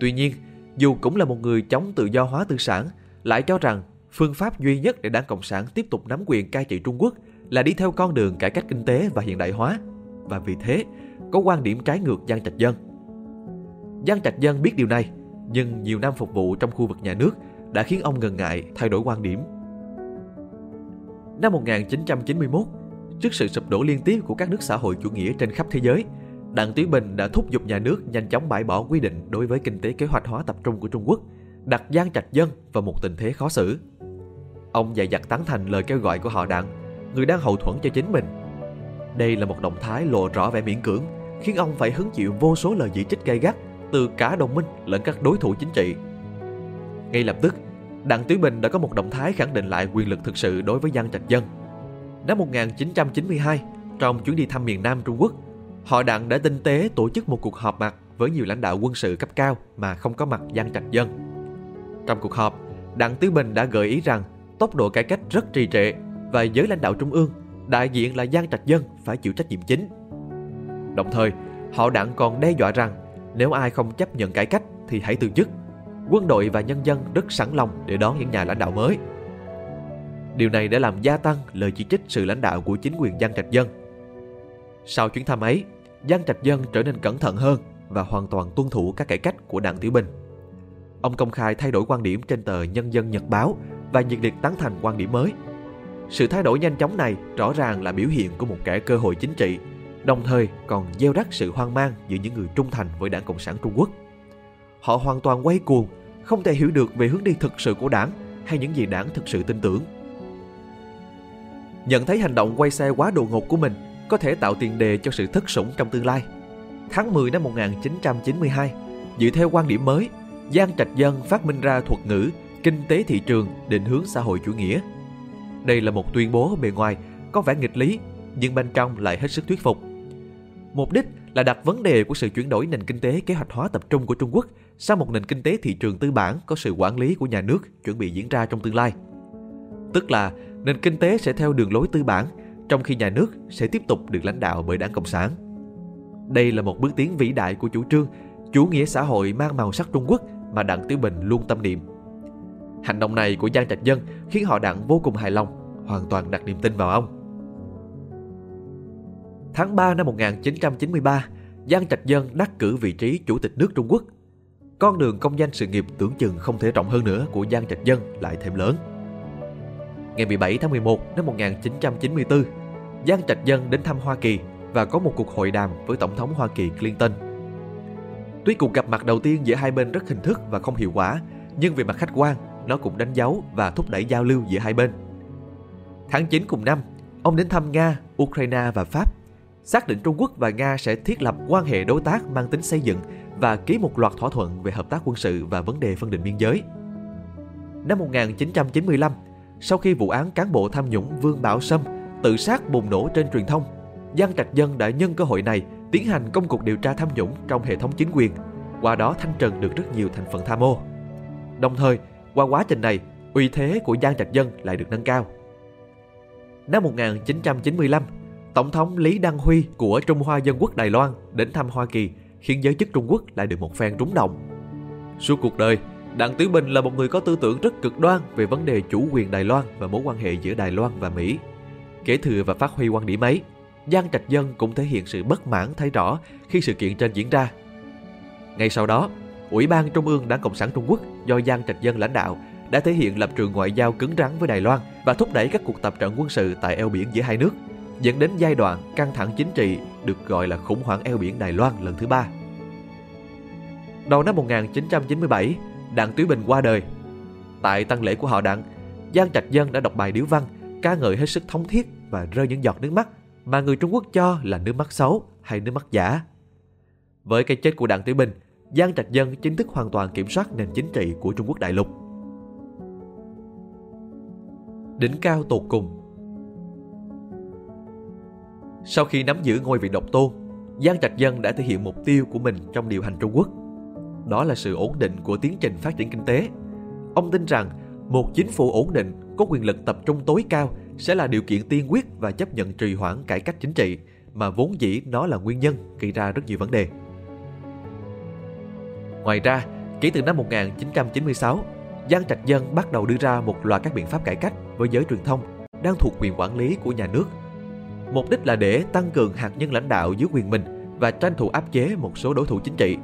Tuy nhiên, dù cũng là một người chống tự do hóa tư sản, lại cho rằng phương pháp duy nhất để Đảng Cộng sản tiếp tục nắm quyền cai trị Trung Quốc là đi theo con đường cải cách kinh tế và hiện đại hóa, và vì thế có quan điểm trái ngược Giang Trạch Dân. Giang Trạch Dân biết điều này, nhưng nhiều năm phục vụ trong khu vực nhà nước đã khiến ông ngần ngại thay đổi quan điểm. Năm 1991, Trước sự sụp đổ liên tiếp của các nước xã hội chủ nghĩa trên khắp thế giới, Đặng Tiểu Bình đã thúc giục nhà nước nhanh chóng bãi bỏ quy định đối với kinh tế kế hoạch hóa tập trung của Trung Quốc, đặt gian Trạch Dân vào một tình thế khó xử. Ông dạy dặt tán thành lời kêu gọi của họ Đặng, người đang hậu thuẫn cho chính mình. Đây là một động thái lộ rõ vẻ miễn cưỡng, khiến ông phải hứng chịu vô số lời chỉ trích gay gắt từ cả đồng minh lẫn các đối thủ chính trị. Ngay lập tức, Đặng Tiểu Bình đã có một động thái khẳng định lại quyền lực thực sự đối với Giang Trạch Dân – Năm 1992, trong chuyến đi thăm miền Nam Trung Quốc, họ đặng đã tinh tế tổ chức một cuộc họp mặt với nhiều lãnh đạo quân sự cấp cao mà không có mặt Giang Trạch Dân. Trong cuộc họp, Đặng Tứ Bình đã gợi ý rằng tốc độ cải cách rất trì trệ và giới lãnh đạo trung ương, đại diện là Giang Trạch Dân phải chịu trách nhiệm chính. Đồng thời, họ đặng còn đe dọa rằng nếu ai không chấp nhận cải cách thì hãy từ chức. Quân đội và nhân dân rất sẵn lòng để đón những nhà lãnh đạo mới. Điều này đã làm gia tăng lời chỉ trích sự lãnh đạo của chính quyền Giang Trạch Dân. Sau chuyến thăm ấy, Giang Trạch Dân trở nên cẩn thận hơn và hoàn toàn tuân thủ các cải cách của Đảng Tiểu Bình. Ông công khai thay đổi quan điểm trên tờ Nhân dân Nhật Báo và nhiệt liệt tán thành quan điểm mới. Sự thay đổi nhanh chóng này rõ ràng là biểu hiện của một kẻ cơ hội chính trị, đồng thời còn gieo rắc sự hoang mang giữa những người trung thành với Đảng Cộng sản Trung Quốc. Họ hoàn toàn quay cuồng, không thể hiểu được về hướng đi thực sự của đảng hay những gì đảng thực sự tin tưởng. Nhận thấy hành động quay xe quá đột ngột của mình có thể tạo tiền đề cho sự thất sủng trong tương lai. tháng 10 năm 1992, dựa theo quan điểm mới, Giang Trạch Dân phát minh ra thuật ngữ kinh tế thị trường định hướng xã hội chủ nghĩa. Đây là một tuyên bố bề ngoài có vẻ nghịch lý, nhưng bên trong lại hết sức thuyết phục. Mục đích là đặt vấn đề của sự chuyển đổi nền kinh tế kế hoạch hóa tập trung của Trung Quốc sang một nền kinh tế thị trường tư bản có sự quản lý của nhà nước chuẩn bị diễn ra trong tương lai. Tức là nền kinh tế sẽ theo đường lối tư bản, trong khi nhà nước sẽ tiếp tục được lãnh đạo bởi đảng Cộng sản. Đây là một bước tiến vĩ đại của chủ trương chủ nghĩa xã hội mang màu sắc Trung Quốc mà Đặng Tiểu Bình luôn tâm niệm. Hành động này của Giang Trạch Dân khiến họ Đặng vô cùng hài lòng, hoàn toàn đặt niềm tin vào ông. Tháng 3 năm 1993, Giang Trạch Dân đắc cử vị trí Chủ tịch nước Trung Quốc. Con đường công danh sự nghiệp tưởng chừng không thể rộng hơn nữa của Giang Trạch Dân lại thêm lớn. Ngày 17 tháng 11 năm 1994, Giang Trạch Dân đến thăm Hoa Kỳ và có một cuộc hội đàm với Tổng thống Hoa Kỳ Clinton. Tuy cuộc gặp mặt đầu tiên giữa hai bên rất hình thức và không hiệu quả, nhưng về mặt khách quan, nó cũng đánh dấu và thúc đẩy giao lưu giữa hai bên. Tháng 9 cùng năm, ông đến thăm Nga, Ukraine và Pháp, xác định Trung Quốc và Nga sẽ thiết lập quan hệ đối tác mang tính xây dựng và ký một loạt thỏa thuận về hợp tác quân sự và vấn đề phân định biên giới. Năm 1995, sau khi vụ án cán bộ tham nhũng Vương Bảo Sâm tự sát bùng nổ trên truyền thông, Giang Trạch Dân đã nhân cơ hội này tiến hành công cuộc điều tra tham nhũng trong hệ thống chính quyền, qua đó thanh trần được rất nhiều thành phần tham ô. Đồng thời, qua quá trình này, uy thế của Giang Trạch Dân lại được nâng cao. Năm 1995, Tổng thống Lý Đăng Huy của Trung Hoa Dân Quốc Đài Loan đến thăm Hoa Kỳ khiến giới chức Trung Quốc lại được một phen rúng động. Suốt cuộc đời, Đặng Tiểu Bình là một người có tư tưởng rất cực đoan về vấn đề chủ quyền Đài Loan và mối quan hệ giữa Đài Loan và Mỹ. Kế thừa và phát huy quan điểm ấy, Giang Trạch Dân cũng thể hiện sự bất mãn thấy rõ khi sự kiện trên diễn ra. Ngay sau đó, Ủy ban Trung ương Đảng Cộng sản Trung Quốc do Giang Trạch Dân lãnh đạo đã thể hiện lập trường ngoại giao cứng rắn với Đài Loan và thúc đẩy các cuộc tập trận quân sự tại eo biển giữa hai nước, dẫn đến giai đoạn căng thẳng chính trị được gọi là khủng hoảng eo biển Đài Loan lần thứ ba. Đầu năm 1997, Đặng Tiểu Bình qua đời. Tại tăng lễ của họ Đặng, Giang Trạch Dân đã đọc bài điếu văn ca ngợi hết sức thống thiết và rơi những giọt nước mắt mà người Trung Quốc cho là nước mắt xấu hay nước mắt giả. Với cái chết của Đặng Tiểu Bình, Giang Trạch Dân chính thức hoàn toàn kiểm soát nền chính trị của Trung Quốc đại lục. Đỉnh cao tột cùng Sau khi nắm giữ ngôi vị độc tôn, Giang Trạch Dân đã thể hiện mục tiêu của mình trong điều hành Trung Quốc. Đó là sự ổn định của tiến trình phát triển kinh tế. Ông tin rằng một chính phủ ổn định có quyền lực tập trung tối cao sẽ là điều kiện tiên quyết và chấp nhận trì hoãn cải cách chính trị mà vốn dĩ nó là nguyên nhân gây ra rất nhiều vấn đề. Ngoài ra, kể từ năm 1996, Giang Trạch Dân bắt đầu đưa ra một loạt các biện pháp cải cách với giới truyền thông đang thuộc quyền quản lý của nhà nước. Mục đích là để tăng cường hạt nhân lãnh đạo dưới quyền mình và tranh thủ áp chế một số đối thủ chính trị.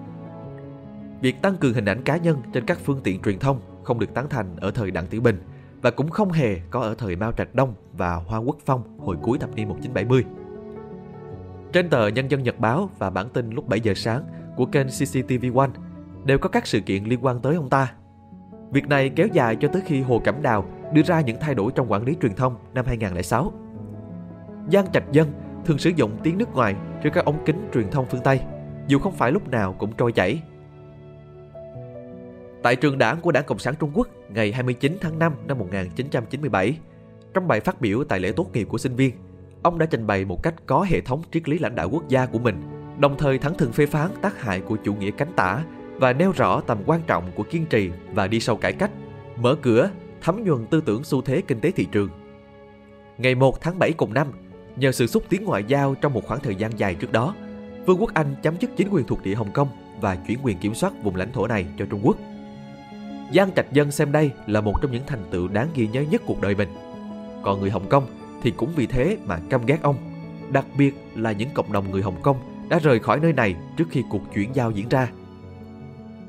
Việc tăng cường hình ảnh cá nhân trên các phương tiện truyền thông không được tán thành ở thời Đặng Tiểu Bình và cũng không hề có ở thời Mao Trạch Đông và Hoa Quốc Phong hồi cuối thập niên 1970. Trên tờ Nhân dân Nhật báo và bản tin lúc 7 giờ sáng của kênh CCTV One đều có các sự kiện liên quan tới ông ta. Việc này kéo dài cho tới khi Hồ Cẩm Đào đưa ra những thay đổi trong quản lý truyền thông năm 2006. Giang Trạch Dân thường sử dụng tiếng nước ngoài trên các ống kính truyền thông phương Tây, dù không phải lúc nào cũng trôi chảy Tại trường đảng của Đảng Cộng sản Trung Quốc ngày 29 tháng 5 năm 1997, trong bài phát biểu tại lễ tốt nghiệp của sinh viên, ông đã trình bày một cách có hệ thống triết lý lãnh đạo quốc gia của mình, đồng thời thẳng thừng phê phán tác hại của chủ nghĩa cánh tả và nêu rõ tầm quan trọng của kiên trì và đi sâu cải cách, mở cửa, thấm nhuần tư tưởng xu thế kinh tế thị trường. Ngày 1 tháng 7 cùng năm, nhờ sự xúc tiến ngoại giao trong một khoảng thời gian dài trước đó, Vương quốc Anh chấm dứt chính quyền thuộc địa Hồng Kông và chuyển quyền kiểm soát vùng lãnh thổ này cho Trung Quốc – Giang Trạch Dân xem đây là một trong những thành tựu đáng ghi nhớ nhất cuộc đời mình. Còn người Hồng Kông thì cũng vì thế mà căm ghét ông. Đặc biệt là những cộng đồng người Hồng Kông đã rời khỏi nơi này trước khi cuộc chuyển giao diễn ra.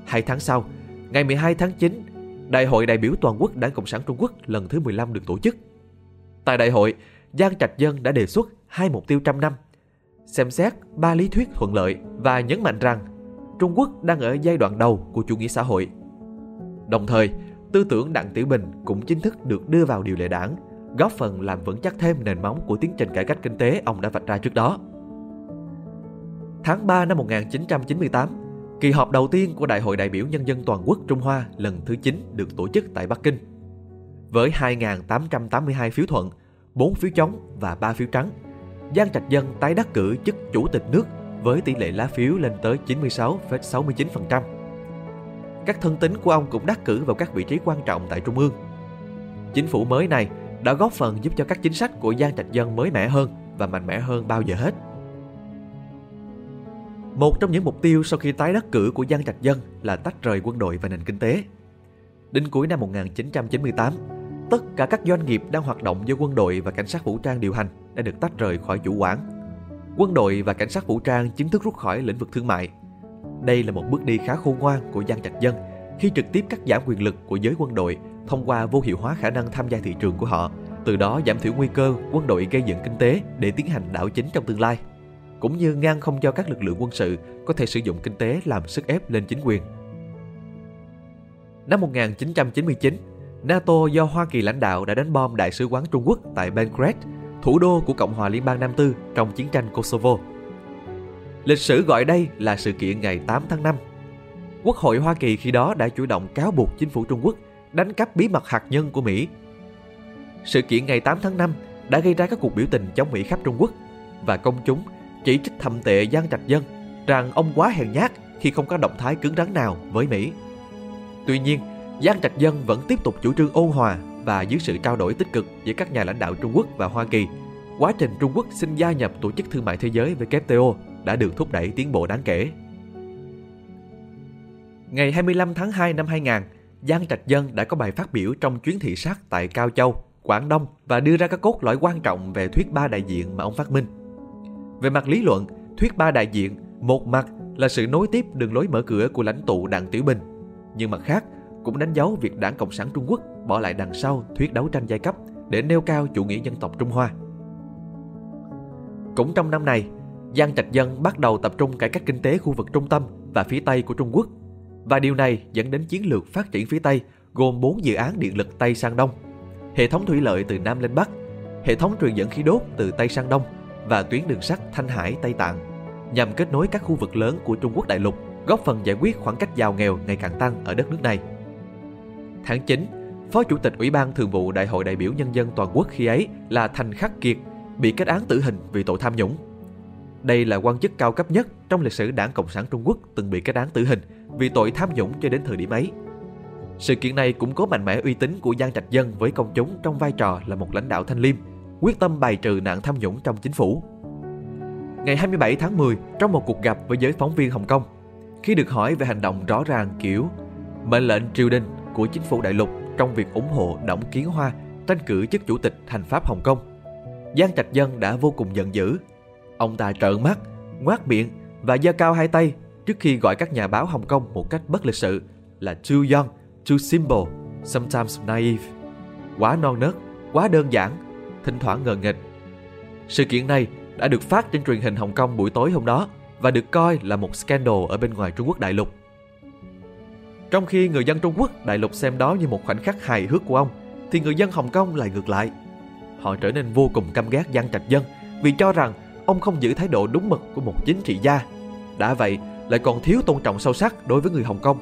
Hai tháng sau, ngày 12 tháng 9, Đại hội đại biểu toàn quốc Đảng Cộng sản Trung Quốc lần thứ 15 được tổ chức. Tại đại hội, Giang Trạch Dân đã đề xuất hai mục tiêu trăm năm, xem xét ba lý thuyết thuận lợi và nhấn mạnh rằng Trung Quốc đang ở giai đoạn đầu của chủ nghĩa xã hội Đồng thời, tư tưởng Đặng Tiểu Bình cũng chính thức được đưa vào điều lệ đảng, góp phần làm vững chắc thêm nền móng của tiến trình cải cách kinh tế ông đã vạch ra trước đó. Tháng 3 năm 1998, kỳ họp đầu tiên của Đại hội đại biểu Nhân dân Toàn quốc Trung Hoa lần thứ 9 được tổ chức tại Bắc Kinh. Với 2.882 phiếu thuận, 4 phiếu chống và 3 phiếu trắng, Giang Trạch Dân tái đắc cử chức chủ tịch nước với tỷ lệ lá phiếu lên tới 96,69%. Các thân tín của ông cũng đắc cử vào các vị trí quan trọng tại Trung ương. Chính phủ mới này đã góp phần giúp cho các chính sách của Giang Trạch Dân mới mẻ hơn và mạnh mẽ hơn bao giờ hết. Một trong những mục tiêu sau khi tái đắc cử của Giang Trạch Dân là tách rời quân đội và nền kinh tế. Đến cuối năm 1998, tất cả các doanh nghiệp đang hoạt động do quân đội và cảnh sát vũ trang điều hành đã được tách rời khỏi chủ quản. Quân đội và cảnh sát vũ trang chính thức rút khỏi lĩnh vực thương mại. Đây là một bước đi khá khôn ngoan của Giang Trạch Dân khi trực tiếp cắt giảm quyền lực của giới quân đội thông qua vô hiệu hóa khả năng tham gia thị trường của họ, từ đó giảm thiểu nguy cơ quân đội gây dựng kinh tế để tiến hành đảo chính trong tương lai, cũng như ngăn không cho các lực lượng quân sự có thể sử dụng kinh tế làm sức ép lên chính quyền. Năm 1999, NATO do Hoa Kỳ lãnh đạo đã đánh bom Đại sứ quán Trung Quốc tại Belgrade, thủ đô của Cộng hòa Liên bang Nam Tư trong chiến tranh Kosovo. Lịch sử gọi đây là sự kiện ngày 8 tháng 5. Quốc hội Hoa Kỳ khi đó đã chủ động cáo buộc chính phủ Trung Quốc đánh cắp bí mật hạt nhân của Mỹ. Sự kiện ngày 8 tháng 5 đã gây ra các cuộc biểu tình chống Mỹ khắp Trung Quốc và công chúng chỉ trích thầm tệ Giang Trạch Dân rằng ông quá hèn nhát khi không có động thái cứng rắn nào với Mỹ. Tuy nhiên, Giang Trạch Dân vẫn tiếp tục chủ trương ôn hòa và dưới sự trao đổi tích cực giữa các nhà lãnh đạo Trung Quốc và Hoa Kỳ, quá trình Trung Quốc xin gia nhập Tổ chức Thương mại Thế giới WTO đã được thúc đẩy tiến bộ đáng kể. Ngày 25 tháng 2 năm 2000, Giang Trạch Dân đã có bài phát biểu trong chuyến thị sát tại Cao Châu, Quảng Đông và đưa ra các cốt lõi quan trọng về thuyết ba đại diện mà ông phát minh. Về mặt lý luận, thuyết ba đại diện một mặt là sự nối tiếp đường lối mở cửa của lãnh tụ Đặng Tiểu Bình, nhưng mặt khác cũng đánh dấu việc Đảng Cộng sản Trung Quốc bỏ lại đằng sau thuyết đấu tranh giai cấp để nêu cao chủ nghĩa dân tộc Trung Hoa. Cũng trong năm này, Giang Trạch Dân bắt đầu tập trung cải cách kinh tế khu vực trung tâm và phía Tây của Trung Quốc và điều này dẫn đến chiến lược phát triển phía Tây gồm 4 dự án điện lực Tây sang Đông, hệ thống thủy lợi từ Nam lên Bắc, hệ thống truyền dẫn khí đốt từ Tây sang Đông và tuyến đường sắt Thanh Hải Tây Tạng nhằm kết nối các khu vực lớn của Trung Quốc đại lục, góp phần giải quyết khoảng cách giàu nghèo ngày càng tăng ở đất nước này. Tháng 9, Phó Chủ tịch Ủy ban Thường vụ Đại hội đại biểu Nhân dân toàn quốc khi ấy là Thành Khắc Kiệt bị kết án tử hình vì tội tham nhũng. Đây là quan chức cao cấp nhất trong lịch sử Đảng Cộng sản Trung Quốc từng bị kết án tử hình vì tội tham nhũng cho đến thời điểm ấy. Sự kiện này cũng có mạnh mẽ uy tín của Giang Trạch Dân với công chúng trong vai trò là một lãnh đạo thanh liêm, quyết tâm bài trừ nạn tham nhũng trong chính phủ. Ngày 27 tháng 10, trong một cuộc gặp với giới phóng viên Hồng Kông, khi được hỏi về hành động rõ ràng kiểu mệnh lệnh triều đình của chính phủ đại lục trong việc ủng hộ Đổng Kiến Hoa tranh cử chức chủ tịch hành pháp Hồng Kông, Giang Trạch Dân đã vô cùng giận dữ. Ông ta trợn mắt, ngoác miệng và giơ cao hai tay trước khi gọi các nhà báo Hồng Kông một cách bất lịch sự là too young, too simple, sometimes naive. Quá non nớt, quá đơn giản, thỉnh thoảng ngờ nghịch. Sự kiện này đã được phát trên truyền hình Hồng Kông buổi tối hôm đó và được coi là một scandal ở bên ngoài Trung Quốc đại lục. Trong khi người dân Trung Quốc đại lục xem đó như một khoảnh khắc hài hước của ông, thì người dân Hồng Kông lại ngược lại. Họ trở nên vô cùng căm ghét Giang Trạch Dân vì cho rằng ông không giữ thái độ đúng mực của một chính trị gia. Đã vậy, lại còn thiếu tôn trọng sâu sắc đối với người Hồng Kông.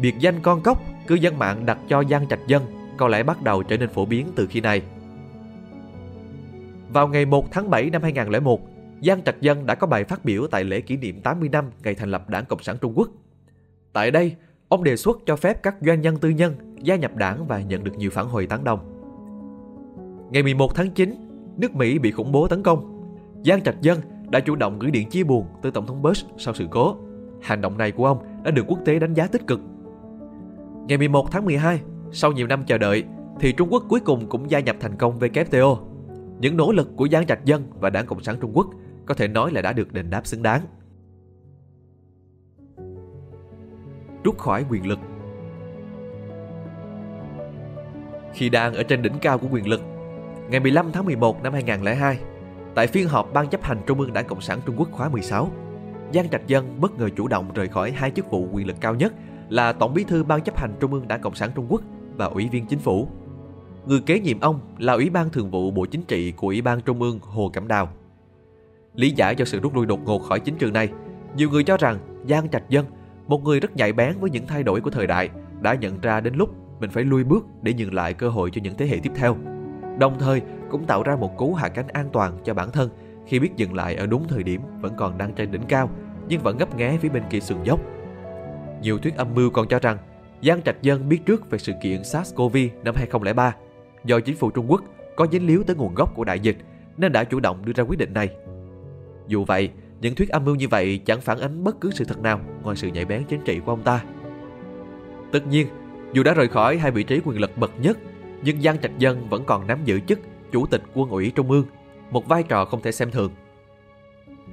Biệt danh con cốc, cư dân mạng đặt cho Giang Trạch Dân có lẽ bắt đầu trở nên phổ biến từ khi này. Vào ngày 1 tháng 7 năm 2001, Giang Trạch Dân đã có bài phát biểu tại lễ kỷ niệm 80 năm ngày thành lập Đảng Cộng sản Trung Quốc. Tại đây, ông đề xuất cho phép các doanh nhân tư nhân gia nhập đảng và nhận được nhiều phản hồi tán đồng. Ngày 11 tháng 9, nước Mỹ bị khủng bố tấn công. Giang Trạch Dân đã chủ động gửi điện chia buồn tới Tổng thống Bush sau sự cố. Hành động này của ông đã được quốc tế đánh giá tích cực. Ngày 11 tháng 12, sau nhiều năm chờ đợi, thì Trung Quốc cuối cùng cũng gia nhập thành công WTO. Những nỗ lực của Giang Trạch Dân và Đảng Cộng sản Trung Quốc có thể nói là đã được đền đáp xứng đáng. Rút khỏi quyền lực Khi đang ở trên đỉnh cao của quyền lực, ngày 15 tháng 11 năm 2002, tại phiên họp Ban chấp hành Trung ương Đảng Cộng sản Trung Quốc khóa 16, Giang Trạch Dân bất ngờ chủ động rời khỏi hai chức vụ quyền lực cao nhất là Tổng bí thư Ban chấp hành Trung ương Đảng Cộng sản Trung Quốc và Ủy viên Chính phủ. Người kế nhiệm ông là Ủy ban Thường vụ Bộ Chính trị của Ủy ban Trung ương Hồ Cẩm Đào. Lý giải cho sự rút lui đột ngột khỏi chính trường này, nhiều người cho rằng Giang Trạch Dân, một người rất nhạy bén với những thay đổi của thời đại, đã nhận ra đến lúc mình phải lui bước để nhường lại cơ hội cho những thế hệ tiếp theo. Đồng thời cũng tạo ra một cú hạ cánh an toàn cho bản thân khi biết dừng lại ở đúng thời điểm vẫn còn đang trên đỉnh cao nhưng vẫn ngấp nghé phía bên kia sườn dốc. Nhiều thuyết âm mưu còn cho rằng Giang Trạch Dân biết trước về sự kiện SARS-CoV năm 2003 do chính phủ Trung Quốc có dính líu tới nguồn gốc của đại dịch nên đã chủ động đưa ra quyết định này. Dù vậy, những thuyết âm mưu như vậy chẳng phản ánh bất cứ sự thật nào ngoài sự nhạy bén chính trị của ông ta. Tất nhiên, dù đã rời khỏi hai vị trí quyền lực bậc nhất, nhưng Giang Trạch Dân vẫn còn nắm giữ chức Chủ tịch Quân ủy Trung ương, một vai trò không thể xem thường.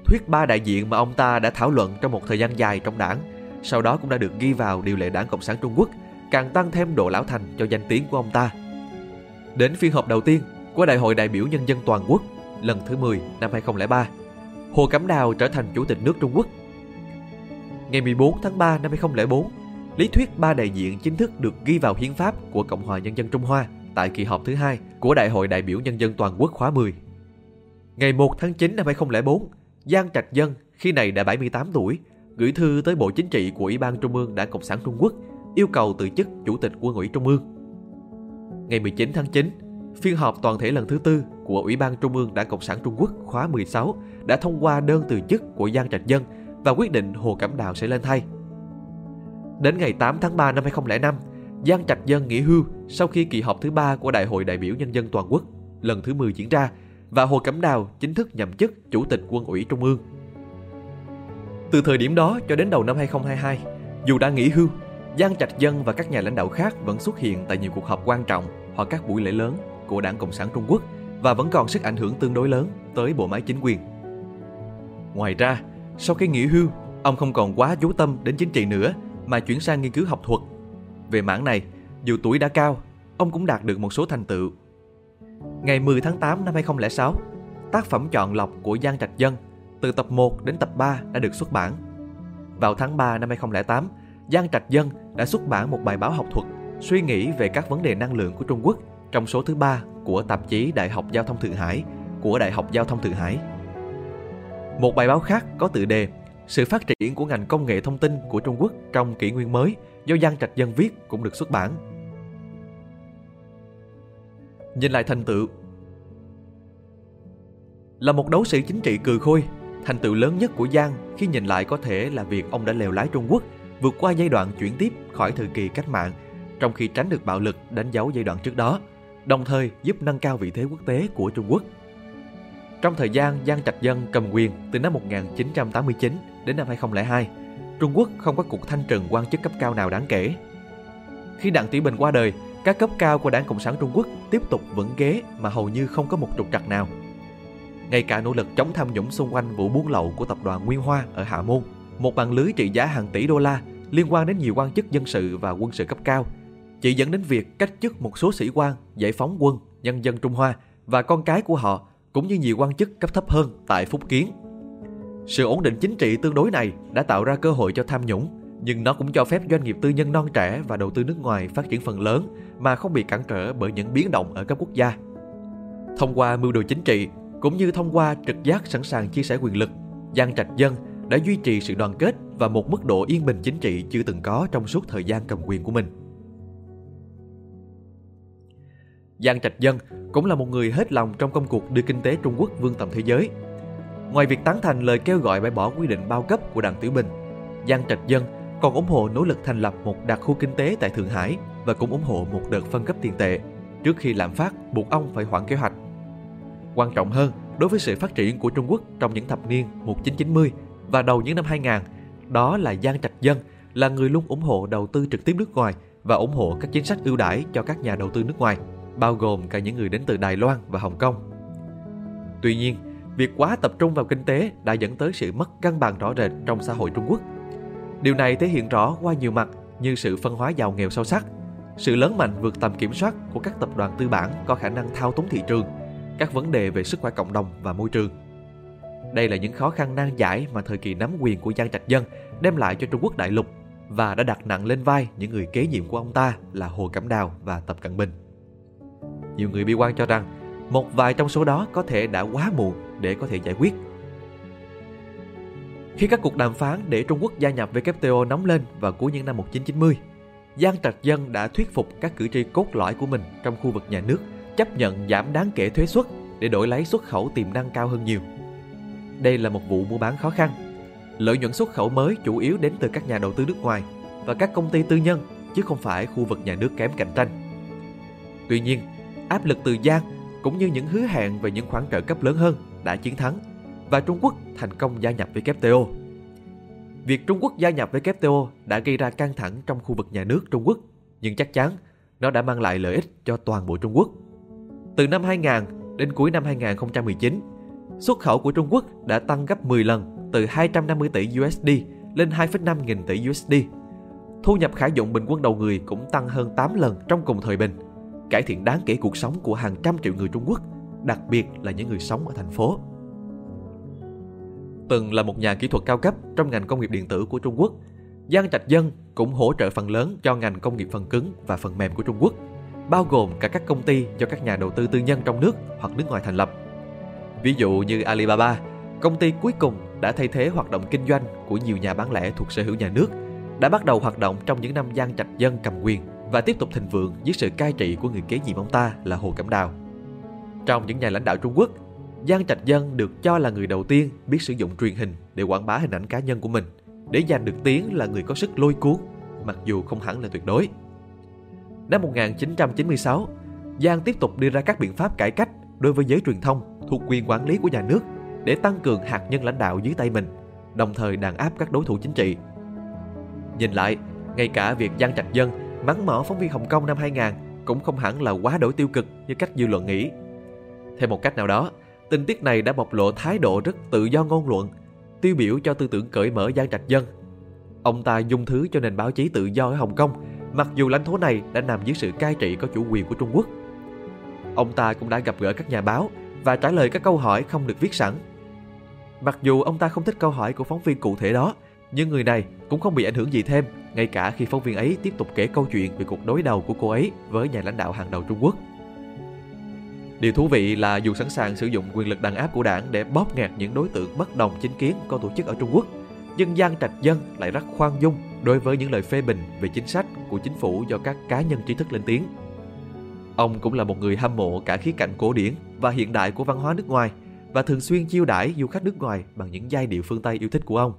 Thuyết ba đại diện mà ông ta đã thảo luận trong một thời gian dài trong đảng, sau đó cũng đã được ghi vào điều lệ đảng Cộng sản Trung Quốc, càng tăng thêm độ lão thành cho danh tiếng của ông ta. Đến phiên họp đầu tiên của Đại hội đại biểu Nhân dân Toàn quốc lần thứ 10 năm 2003, Hồ Cẩm Đào trở thành Chủ tịch nước Trung Quốc. Ngày 14 tháng 3 năm 2004, lý thuyết ba đại diện chính thức được ghi vào hiến pháp của Cộng hòa Nhân dân Trung Hoa tại kỳ họp thứ hai của Đại hội đại biểu Nhân dân Toàn quốc khóa 10. Ngày 1 tháng 9 năm 2004, Giang Trạch Dân khi này đã 78 tuổi, gửi thư tới Bộ Chính trị của Ủy ban Trung ương Đảng Cộng sản Trung Quốc yêu cầu từ chức Chủ tịch Quân ủy Trung ương. Ngày 19 tháng 9, phiên họp toàn thể lần thứ tư của Ủy ban Trung ương Đảng Cộng sản Trung Quốc khóa 16 đã thông qua đơn từ chức của Giang Trạch Dân và quyết định Hồ Cẩm Đào sẽ lên thay. Đến ngày 8 tháng 3 năm 2005, Giang Trạch Dân nghỉ hưu sau khi kỳ họp thứ ba của Đại hội đại biểu Nhân dân Toàn quốc lần thứ 10 diễn ra và Hồ Cẩm Đào chính thức nhậm chức Chủ tịch Quân ủy Trung ương. Từ thời điểm đó cho đến đầu năm 2022, dù đã nghỉ hưu, Giang Trạch Dân và các nhà lãnh đạo khác vẫn xuất hiện tại nhiều cuộc họp quan trọng hoặc các buổi lễ lớn của Đảng Cộng sản Trung Quốc và vẫn còn sức ảnh hưởng tương đối lớn tới bộ máy chính quyền. Ngoài ra, sau khi nghỉ hưu, ông không còn quá chú tâm đến chính trị nữa mà chuyển sang nghiên cứu học thuật. Về mảng này, dù tuổi đã cao, ông cũng đạt được một số thành tựu. Ngày 10 tháng 8 năm 2006, tác phẩm chọn lọc của Giang Trạch Dân từ tập 1 đến tập 3 đã được xuất bản. Vào tháng 3 năm 2008, Giang Trạch Dân đã xuất bản một bài báo học thuật suy nghĩ về các vấn đề năng lượng của Trung Quốc trong số thứ ba của tạp chí Đại học Giao thông Thượng Hải của Đại học Giao thông Thượng Hải. Một bài báo khác có tựa đề sự phát triển của ngành công nghệ thông tin của Trung Quốc trong kỷ nguyên mới do Giang Trạch Dân viết cũng được xuất bản. Nhìn lại thành tựu Là một đấu sĩ chính trị cừ khôi, thành tựu lớn nhất của Giang khi nhìn lại có thể là việc ông đã lèo lái Trung Quốc vượt qua giai đoạn chuyển tiếp khỏi thời kỳ cách mạng trong khi tránh được bạo lực đánh dấu giai đoạn trước đó, đồng thời giúp nâng cao vị thế quốc tế của Trung Quốc. Trong thời gian Giang Trạch Dân cầm quyền từ năm 1989 đến năm 2002, Trung Quốc không có cuộc thanh trừng quan chức cấp cao nào đáng kể. Khi Đặng Tiểu Bình qua đời, các cấp cao của Đảng Cộng sản Trung Quốc tiếp tục vững ghế mà hầu như không có một trục trặc nào. Ngay cả nỗ lực chống tham nhũng xung quanh vụ buôn lậu của tập đoàn Nguyên Hoa ở Hạ Môn, một mạng lưới trị giá hàng tỷ đô la liên quan đến nhiều quan chức dân sự và quân sự cấp cao chỉ dẫn đến việc cách chức một số sĩ quan, giải phóng quân, nhân dân Trung Hoa và con cái của họ cũng như nhiều quan chức cấp thấp hơn tại Phúc Kiến. Sự ổn định chính trị tương đối này đã tạo ra cơ hội cho tham nhũng, nhưng nó cũng cho phép doanh nghiệp tư nhân non trẻ và đầu tư nước ngoài phát triển phần lớn mà không bị cản trở bởi những biến động ở các quốc gia. Thông qua mưu đồ chính trị, cũng như thông qua trực giác sẵn sàng chia sẻ quyền lực, Giang Trạch Dân đã duy trì sự đoàn kết và một mức độ yên bình chính trị chưa từng có trong suốt thời gian cầm quyền của mình. Giang Trạch Dân cũng là một người hết lòng trong công cuộc đưa kinh tế Trung Quốc vươn tầm thế giới. Ngoài việc tán thành lời kêu gọi bãi bỏ quy định bao cấp của Đặng Tiểu Bình, Giang Trạch Dân còn ủng hộ nỗ lực thành lập một đặc khu kinh tế tại Thượng Hải và cũng ủng hộ một đợt phân cấp tiền tệ trước khi lạm phát buộc ông phải hoãn kế hoạch. Quan trọng hơn, đối với sự phát triển của Trung Quốc trong những thập niên 1990 và đầu những năm 2000, đó là Giang Trạch Dân là người luôn ủng hộ đầu tư trực tiếp nước ngoài và ủng hộ các chính sách ưu đãi cho các nhà đầu tư nước ngoài bao gồm cả những người đến từ Đài Loan và Hồng Kông. Tuy nhiên, việc quá tập trung vào kinh tế đã dẫn tới sự mất cân bằng rõ rệt trong xã hội Trung Quốc. Điều này thể hiện rõ qua nhiều mặt như sự phân hóa giàu nghèo sâu sắc, sự lớn mạnh vượt tầm kiểm soát của các tập đoàn tư bản có khả năng thao túng thị trường, các vấn đề về sức khỏe cộng đồng và môi trường. Đây là những khó khăn nan giải mà thời kỳ nắm quyền của Giang Trạch Dân đem lại cho Trung Quốc đại lục và đã đặt nặng lên vai những người kế nhiệm của ông ta là Hồ Cẩm Đào và Tập Cận Bình. Nhiều người bi quan cho rằng một vài trong số đó có thể đã quá muộn để có thể giải quyết. Khi các cuộc đàm phán để Trung Quốc gia nhập WTO nóng lên vào cuối những năm 1990, Giang Trạch Dân đã thuyết phục các cử tri cốt lõi của mình trong khu vực nhà nước chấp nhận giảm đáng kể thuế suất để đổi lấy xuất khẩu tiềm năng cao hơn nhiều. Đây là một vụ mua bán khó khăn. Lợi nhuận xuất khẩu mới chủ yếu đến từ các nhà đầu tư nước ngoài và các công ty tư nhân chứ không phải khu vực nhà nước kém cạnh tranh. Tuy nhiên, áp lực từ Giang cũng như những hứa hẹn về những khoản trợ cấp lớn hơn đã chiến thắng và Trung Quốc thành công gia nhập WTO. Việc Trung Quốc gia nhập WTO đã gây ra căng thẳng trong khu vực nhà nước Trung Quốc, nhưng chắc chắn nó đã mang lại lợi ích cho toàn bộ Trung Quốc. Từ năm 2000 đến cuối năm 2019, xuất khẩu của Trung Quốc đã tăng gấp 10 lần từ 250 tỷ USD lên 2,5 nghìn tỷ USD. Thu nhập khả dụng bình quân đầu người cũng tăng hơn 8 lần trong cùng thời bình, cải thiện đáng kể cuộc sống của hàng trăm triệu người Trung Quốc, đặc biệt là những người sống ở thành phố. Từng là một nhà kỹ thuật cao cấp trong ngành công nghiệp điện tử của Trung Quốc, Giang Trạch Dân cũng hỗ trợ phần lớn cho ngành công nghiệp phần cứng và phần mềm của Trung Quốc, bao gồm cả các công ty do các nhà đầu tư tư nhân trong nước hoặc nước ngoài thành lập. Ví dụ như Alibaba, công ty cuối cùng đã thay thế hoạt động kinh doanh của nhiều nhà bán lẻ thuộc sở hữu nhà nước, đã bắt đầu hoạt động trong những năm Giang Trạch Dân cầm quyền và tiếp tục thịnh vượng dưới sự cai trị của người kế nhiệm ông ta là Hồ Cẩm Đào. Trong những nhà lãnh đạo Trung Quốc, Giang Trạch Dân được cho là người đầu tiên biết sử dụng truyền hình để quảng bá hình ảnh cá nhân của mình, để giành được tiếng là người có sức lôi cuốn, mặc dù không hẳn là tuyệt đối. Năm 1996, Giang tiếp tục đưa ra các biện pháp cải cách đối với giới truyền thông thuộc quyền quản lý của nhà nước để tăng cường hạt nhân lãnh đạo dưới tay mình, đồng thời đàn áp các đối thủ chính trị. Nhìn lại, ngay cả việc Giang Trạch Dân mắng mỏ phóng viên Hồng Kông năm 2000 cũng không hẳn là quá đổi tiêu cực như cách dư luận nghĩ. Theo một cách nào đó, tình tiết này đã bộc lộ thái độ rất tự do ngôn luận, tiêu biểu cho tư tưởng cởi mở gian Trạch Dân. Ông ta dung thứ cho nền báo chí tự do ở Hồng Kông, mặc dù lãnh thổ này đã nằm dưới sự cai trị có chủ quyền của Trung Quốc. Ông ta cũng đã gặp gỡ các nhà báo và trả lời các câu hỏi không được viết sẵn. Mặc dù ông ta không thích câu hỏi của phóng viên cụ thể đó, nhưng người này cũng không bị ảnh hưởng gì thêm, ngay cả khi phóng viên ấy tiếp tục kể câu chuyện về cuộc đối đầu của cô ấy với nhà lãnh đạo hàng đầu Trung Quốc. Điều thú vị là dù sẵn sàng sử dụng quyền lực đàn áp của đảng để bóp nghẹt những đối tượng bất đồng chính kiến có tổ chức ở Trung Quốc, nhưng Giang Trạch Dân lại rất khoan dung đối với những lời phê bình về chính sách của chính phủ do các cá nhân trí thức lên tiếng. Ông cũng là một người hâm mộ cả khía cạnh cổ điển và hiện đại của văn hóa nước ngoài và thường xuyên chiêu đãi du khách nước ngoài bằng những giai điệu phương Tây yêu thích của ông.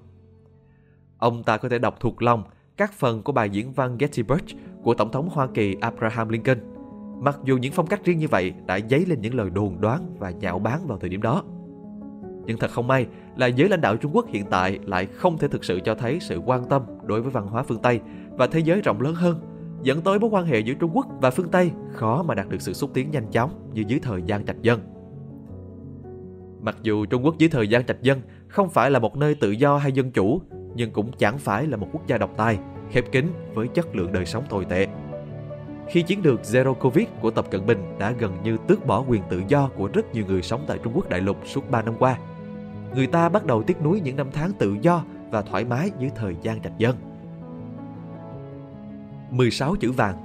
Ông ta có thể đọc thuộc lòng các phần của bài diễn văn Gettysburg của Tổng thống Hoa Kỳ Abraham Lincoln – Mặc dù những phong cách riêng như vậy đã dấy lên những lời đồn đoán và nhạo báng vào thời điểm đó. Nhưng thật không may là giới lãnh đạo Trung Quốc hiện tại lại không thể thực sự cho thấy sự quan tâm đối với văn hóa phương Tây và thế giới rộng lớn hơn, dẫn tới mối quan hệ giữa Trung Quốc và phương Tây khó mà đạt được sự xúc tiến nhanh chóng như dưới thời gian Trạch Dân. Mặc dù Trung Quốc dưới thời gian Trạch Dân không phải là một nơi tự do hay dân chủ, nhưng cũng chẳng phải là một quốc gia độc tài, khép kín với chất lượng đời sống tồi tệ khi chiến lược Zero Covid của Tập Cận Bình đã gần như tước bỏ quyền tự do của rất nhiều người sống tại Trung Quốc đại lục suốt 3 năm qua. Người ta bắt đầu tiếc nuối những năm tháng tự do và thoải mái dưới thời gian trạch dân. 16 chữ vàng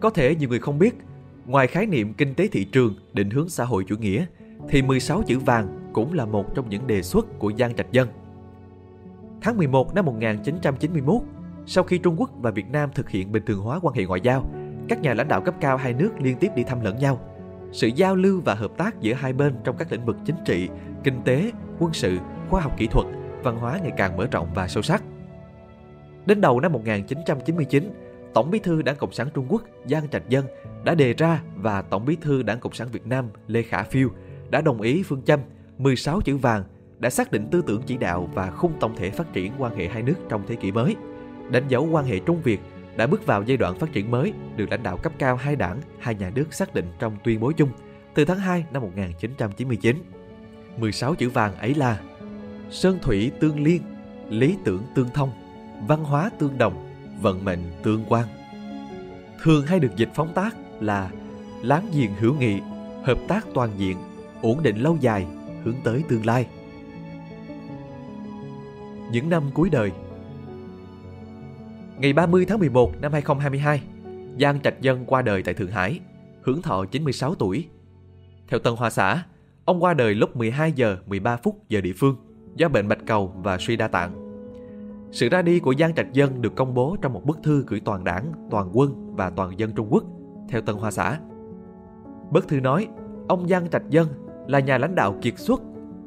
Có thể nhiều người không biết, ngoài khái niệm kinh tế thị trường định hướng xã hội chủ nghĩa, thì 16 chữ vàng cũng là một trong những đề xuất của Giang Trạch Dân. Tháng 11 năm 1991, sau khi Trung Quốc và Việt Nam thực hiện bình thường hóa quan hệ ngoại giao, các nhà lãnh đạo cấp cao hai nước liên tiếp đi thăm lẫn nhau. Sự giao lưu và hợp tác giữa hai bên trong các lĩnh vực chính trị, kinh tế, quân sự, khoa học kỹ thuật, văn hóa ngày càng mở rộng và sâu sắc. Đến đầu năm 1999, Tổng bí thư Đảng Cộng sản Trung Quốc Giang Trạch Dân đã đề ra và Tổng bí thư Đảng Cộng sản Việt Nam Lê Khả Phiêu đã đồng ý phương châm 16 chữ vàng đã xác định tư tưởng chỉ đạo và khung tổng thể phát triển quan hệ hai nước trong thế kỷ mới – đánh dấu quan hệ Trung Việt đã bước vào giai đoạn phát triển mới được lãnh đạo cấp cao hai đảng, hai nhà nước xác định trong tuyên bố chung từ tháng 2 năm 1999. 16 chữ vàng ấy là Sơn thủy tương liên, lý tưởng tương thông, văn hóa tương đồng, vận mệnh tương quan. Thường hay được dịch phóng tác là láng giềng hữu nghị, hợp tác toàn diện, ổn định lâu dài, hướng tới tương lai. Những năm cuối đời, Ngày 30 tháng 11 năm 2022, Giang Trạch Dân qua đời tại Thượng Hải, hưởng thọ 96 tuổi. Theo Tân Hoa Xã, ông qua đời lúc 12 giờ 13 phút giờ địa phương do bệnh bạch cầu và suy đa tạng. Sự ra đi của Giang Trạch Dân được công bố trong một bức thư gửi toàn đảng, toàn quân và toàn dân Trung Quốc, theo Tân Hoa Xã. Bức thư nói, ông Giang Trạch Dân là nhà lãnh đạo kiệt xuất,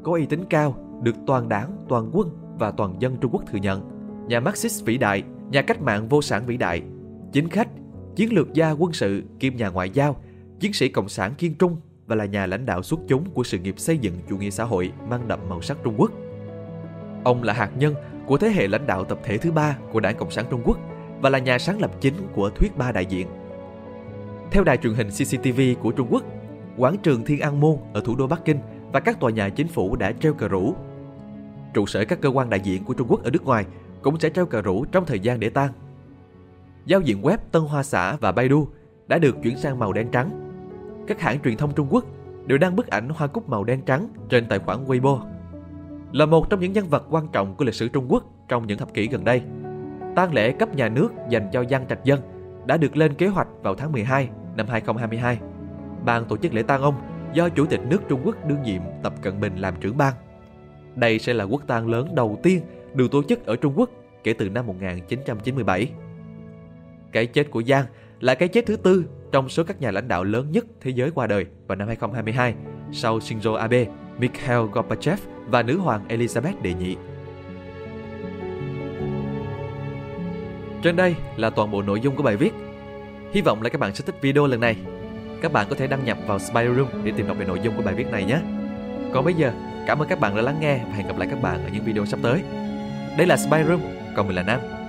có uy tín cao, được toàn đảng, toàn quân và toàn dân Trung Quốc thừa nhận. Nhà Marxist vĩ đại, nhà cách mạng vô sản vĩ đại, chính khách, chiến lược gia quân sự kiêm nhà ngoại giao, chiến sĩ cộng sản kiên trung và là nhà lãnh đạo xuất chúng của sự nghiệp xây dựng chủ nghĩa xã hội mang đậm màu sắc Trung Quốc. Ông là hạt nhân của thế hệ lãnh đạo tập thể thứ ba của Đảng Cộng sản Trung Quốc và là nhà sáng lập chính của thuyết ba đại diện. Theo đài truyền hình CCTV của Trung Quốc, quảng trường Thiên An Môn ở thủ đô Bắc Kinh và các tòa nhà chính phủ đã treo cờ rủ. Trụ sở các cơ quan đại diện của Trung Quốc ở nước ngoài cũng sẽ treo cờ rủ trong thời gian để tang. Giao diện web Tân Hoa Xã và Baidu đã được chuyển sang màu đen trắng. Các hãng truyền thông Trung Quốc đều đăng bức ảnh hoa cúc màu đen trắng trên tài khoản Weibo. Là một trong những nhân vật quan trọng của lịch sử Trung Quốc trong những thập kỷ gần đây, tang lễ cấp nhà nước dành cho Giang Trạch Dân đã được lên kế hoạch vào tháng 12 năm 2022. Ban tổ chức lễ tang ông do Chủ tịch nước Trung Quốc đương nhiệm Tập Cận Bình làm trưởng ban. Đây sẽ là quốc tang lớn đầu tiên được tổ chức ở Trung Quốc kể từ năm 1997. Cái chết của Giang là cái chết thứ tư trong số các nhà lãnh đạo lớn nhất thế giới qua đời vào năm 2022 sau Shinzo Abe, Mikhail Gorbachev và nữ hoàng Elizabeth đệ nhị. Trên đây là toàn bộ nội dung của bài viết. Hy vọng là các bạn sẽ thích video lần này. Các bạn có thể đăng nhập vào Spider Room để tìm đọc về nội dung của bài viết này nhé. Còn bây giờ, cảm ơn các bạn đã lắng nghe và hẹn gặp lại các bạn ở những video sắp tới. Đây là Spy Room, còn mình là Nam.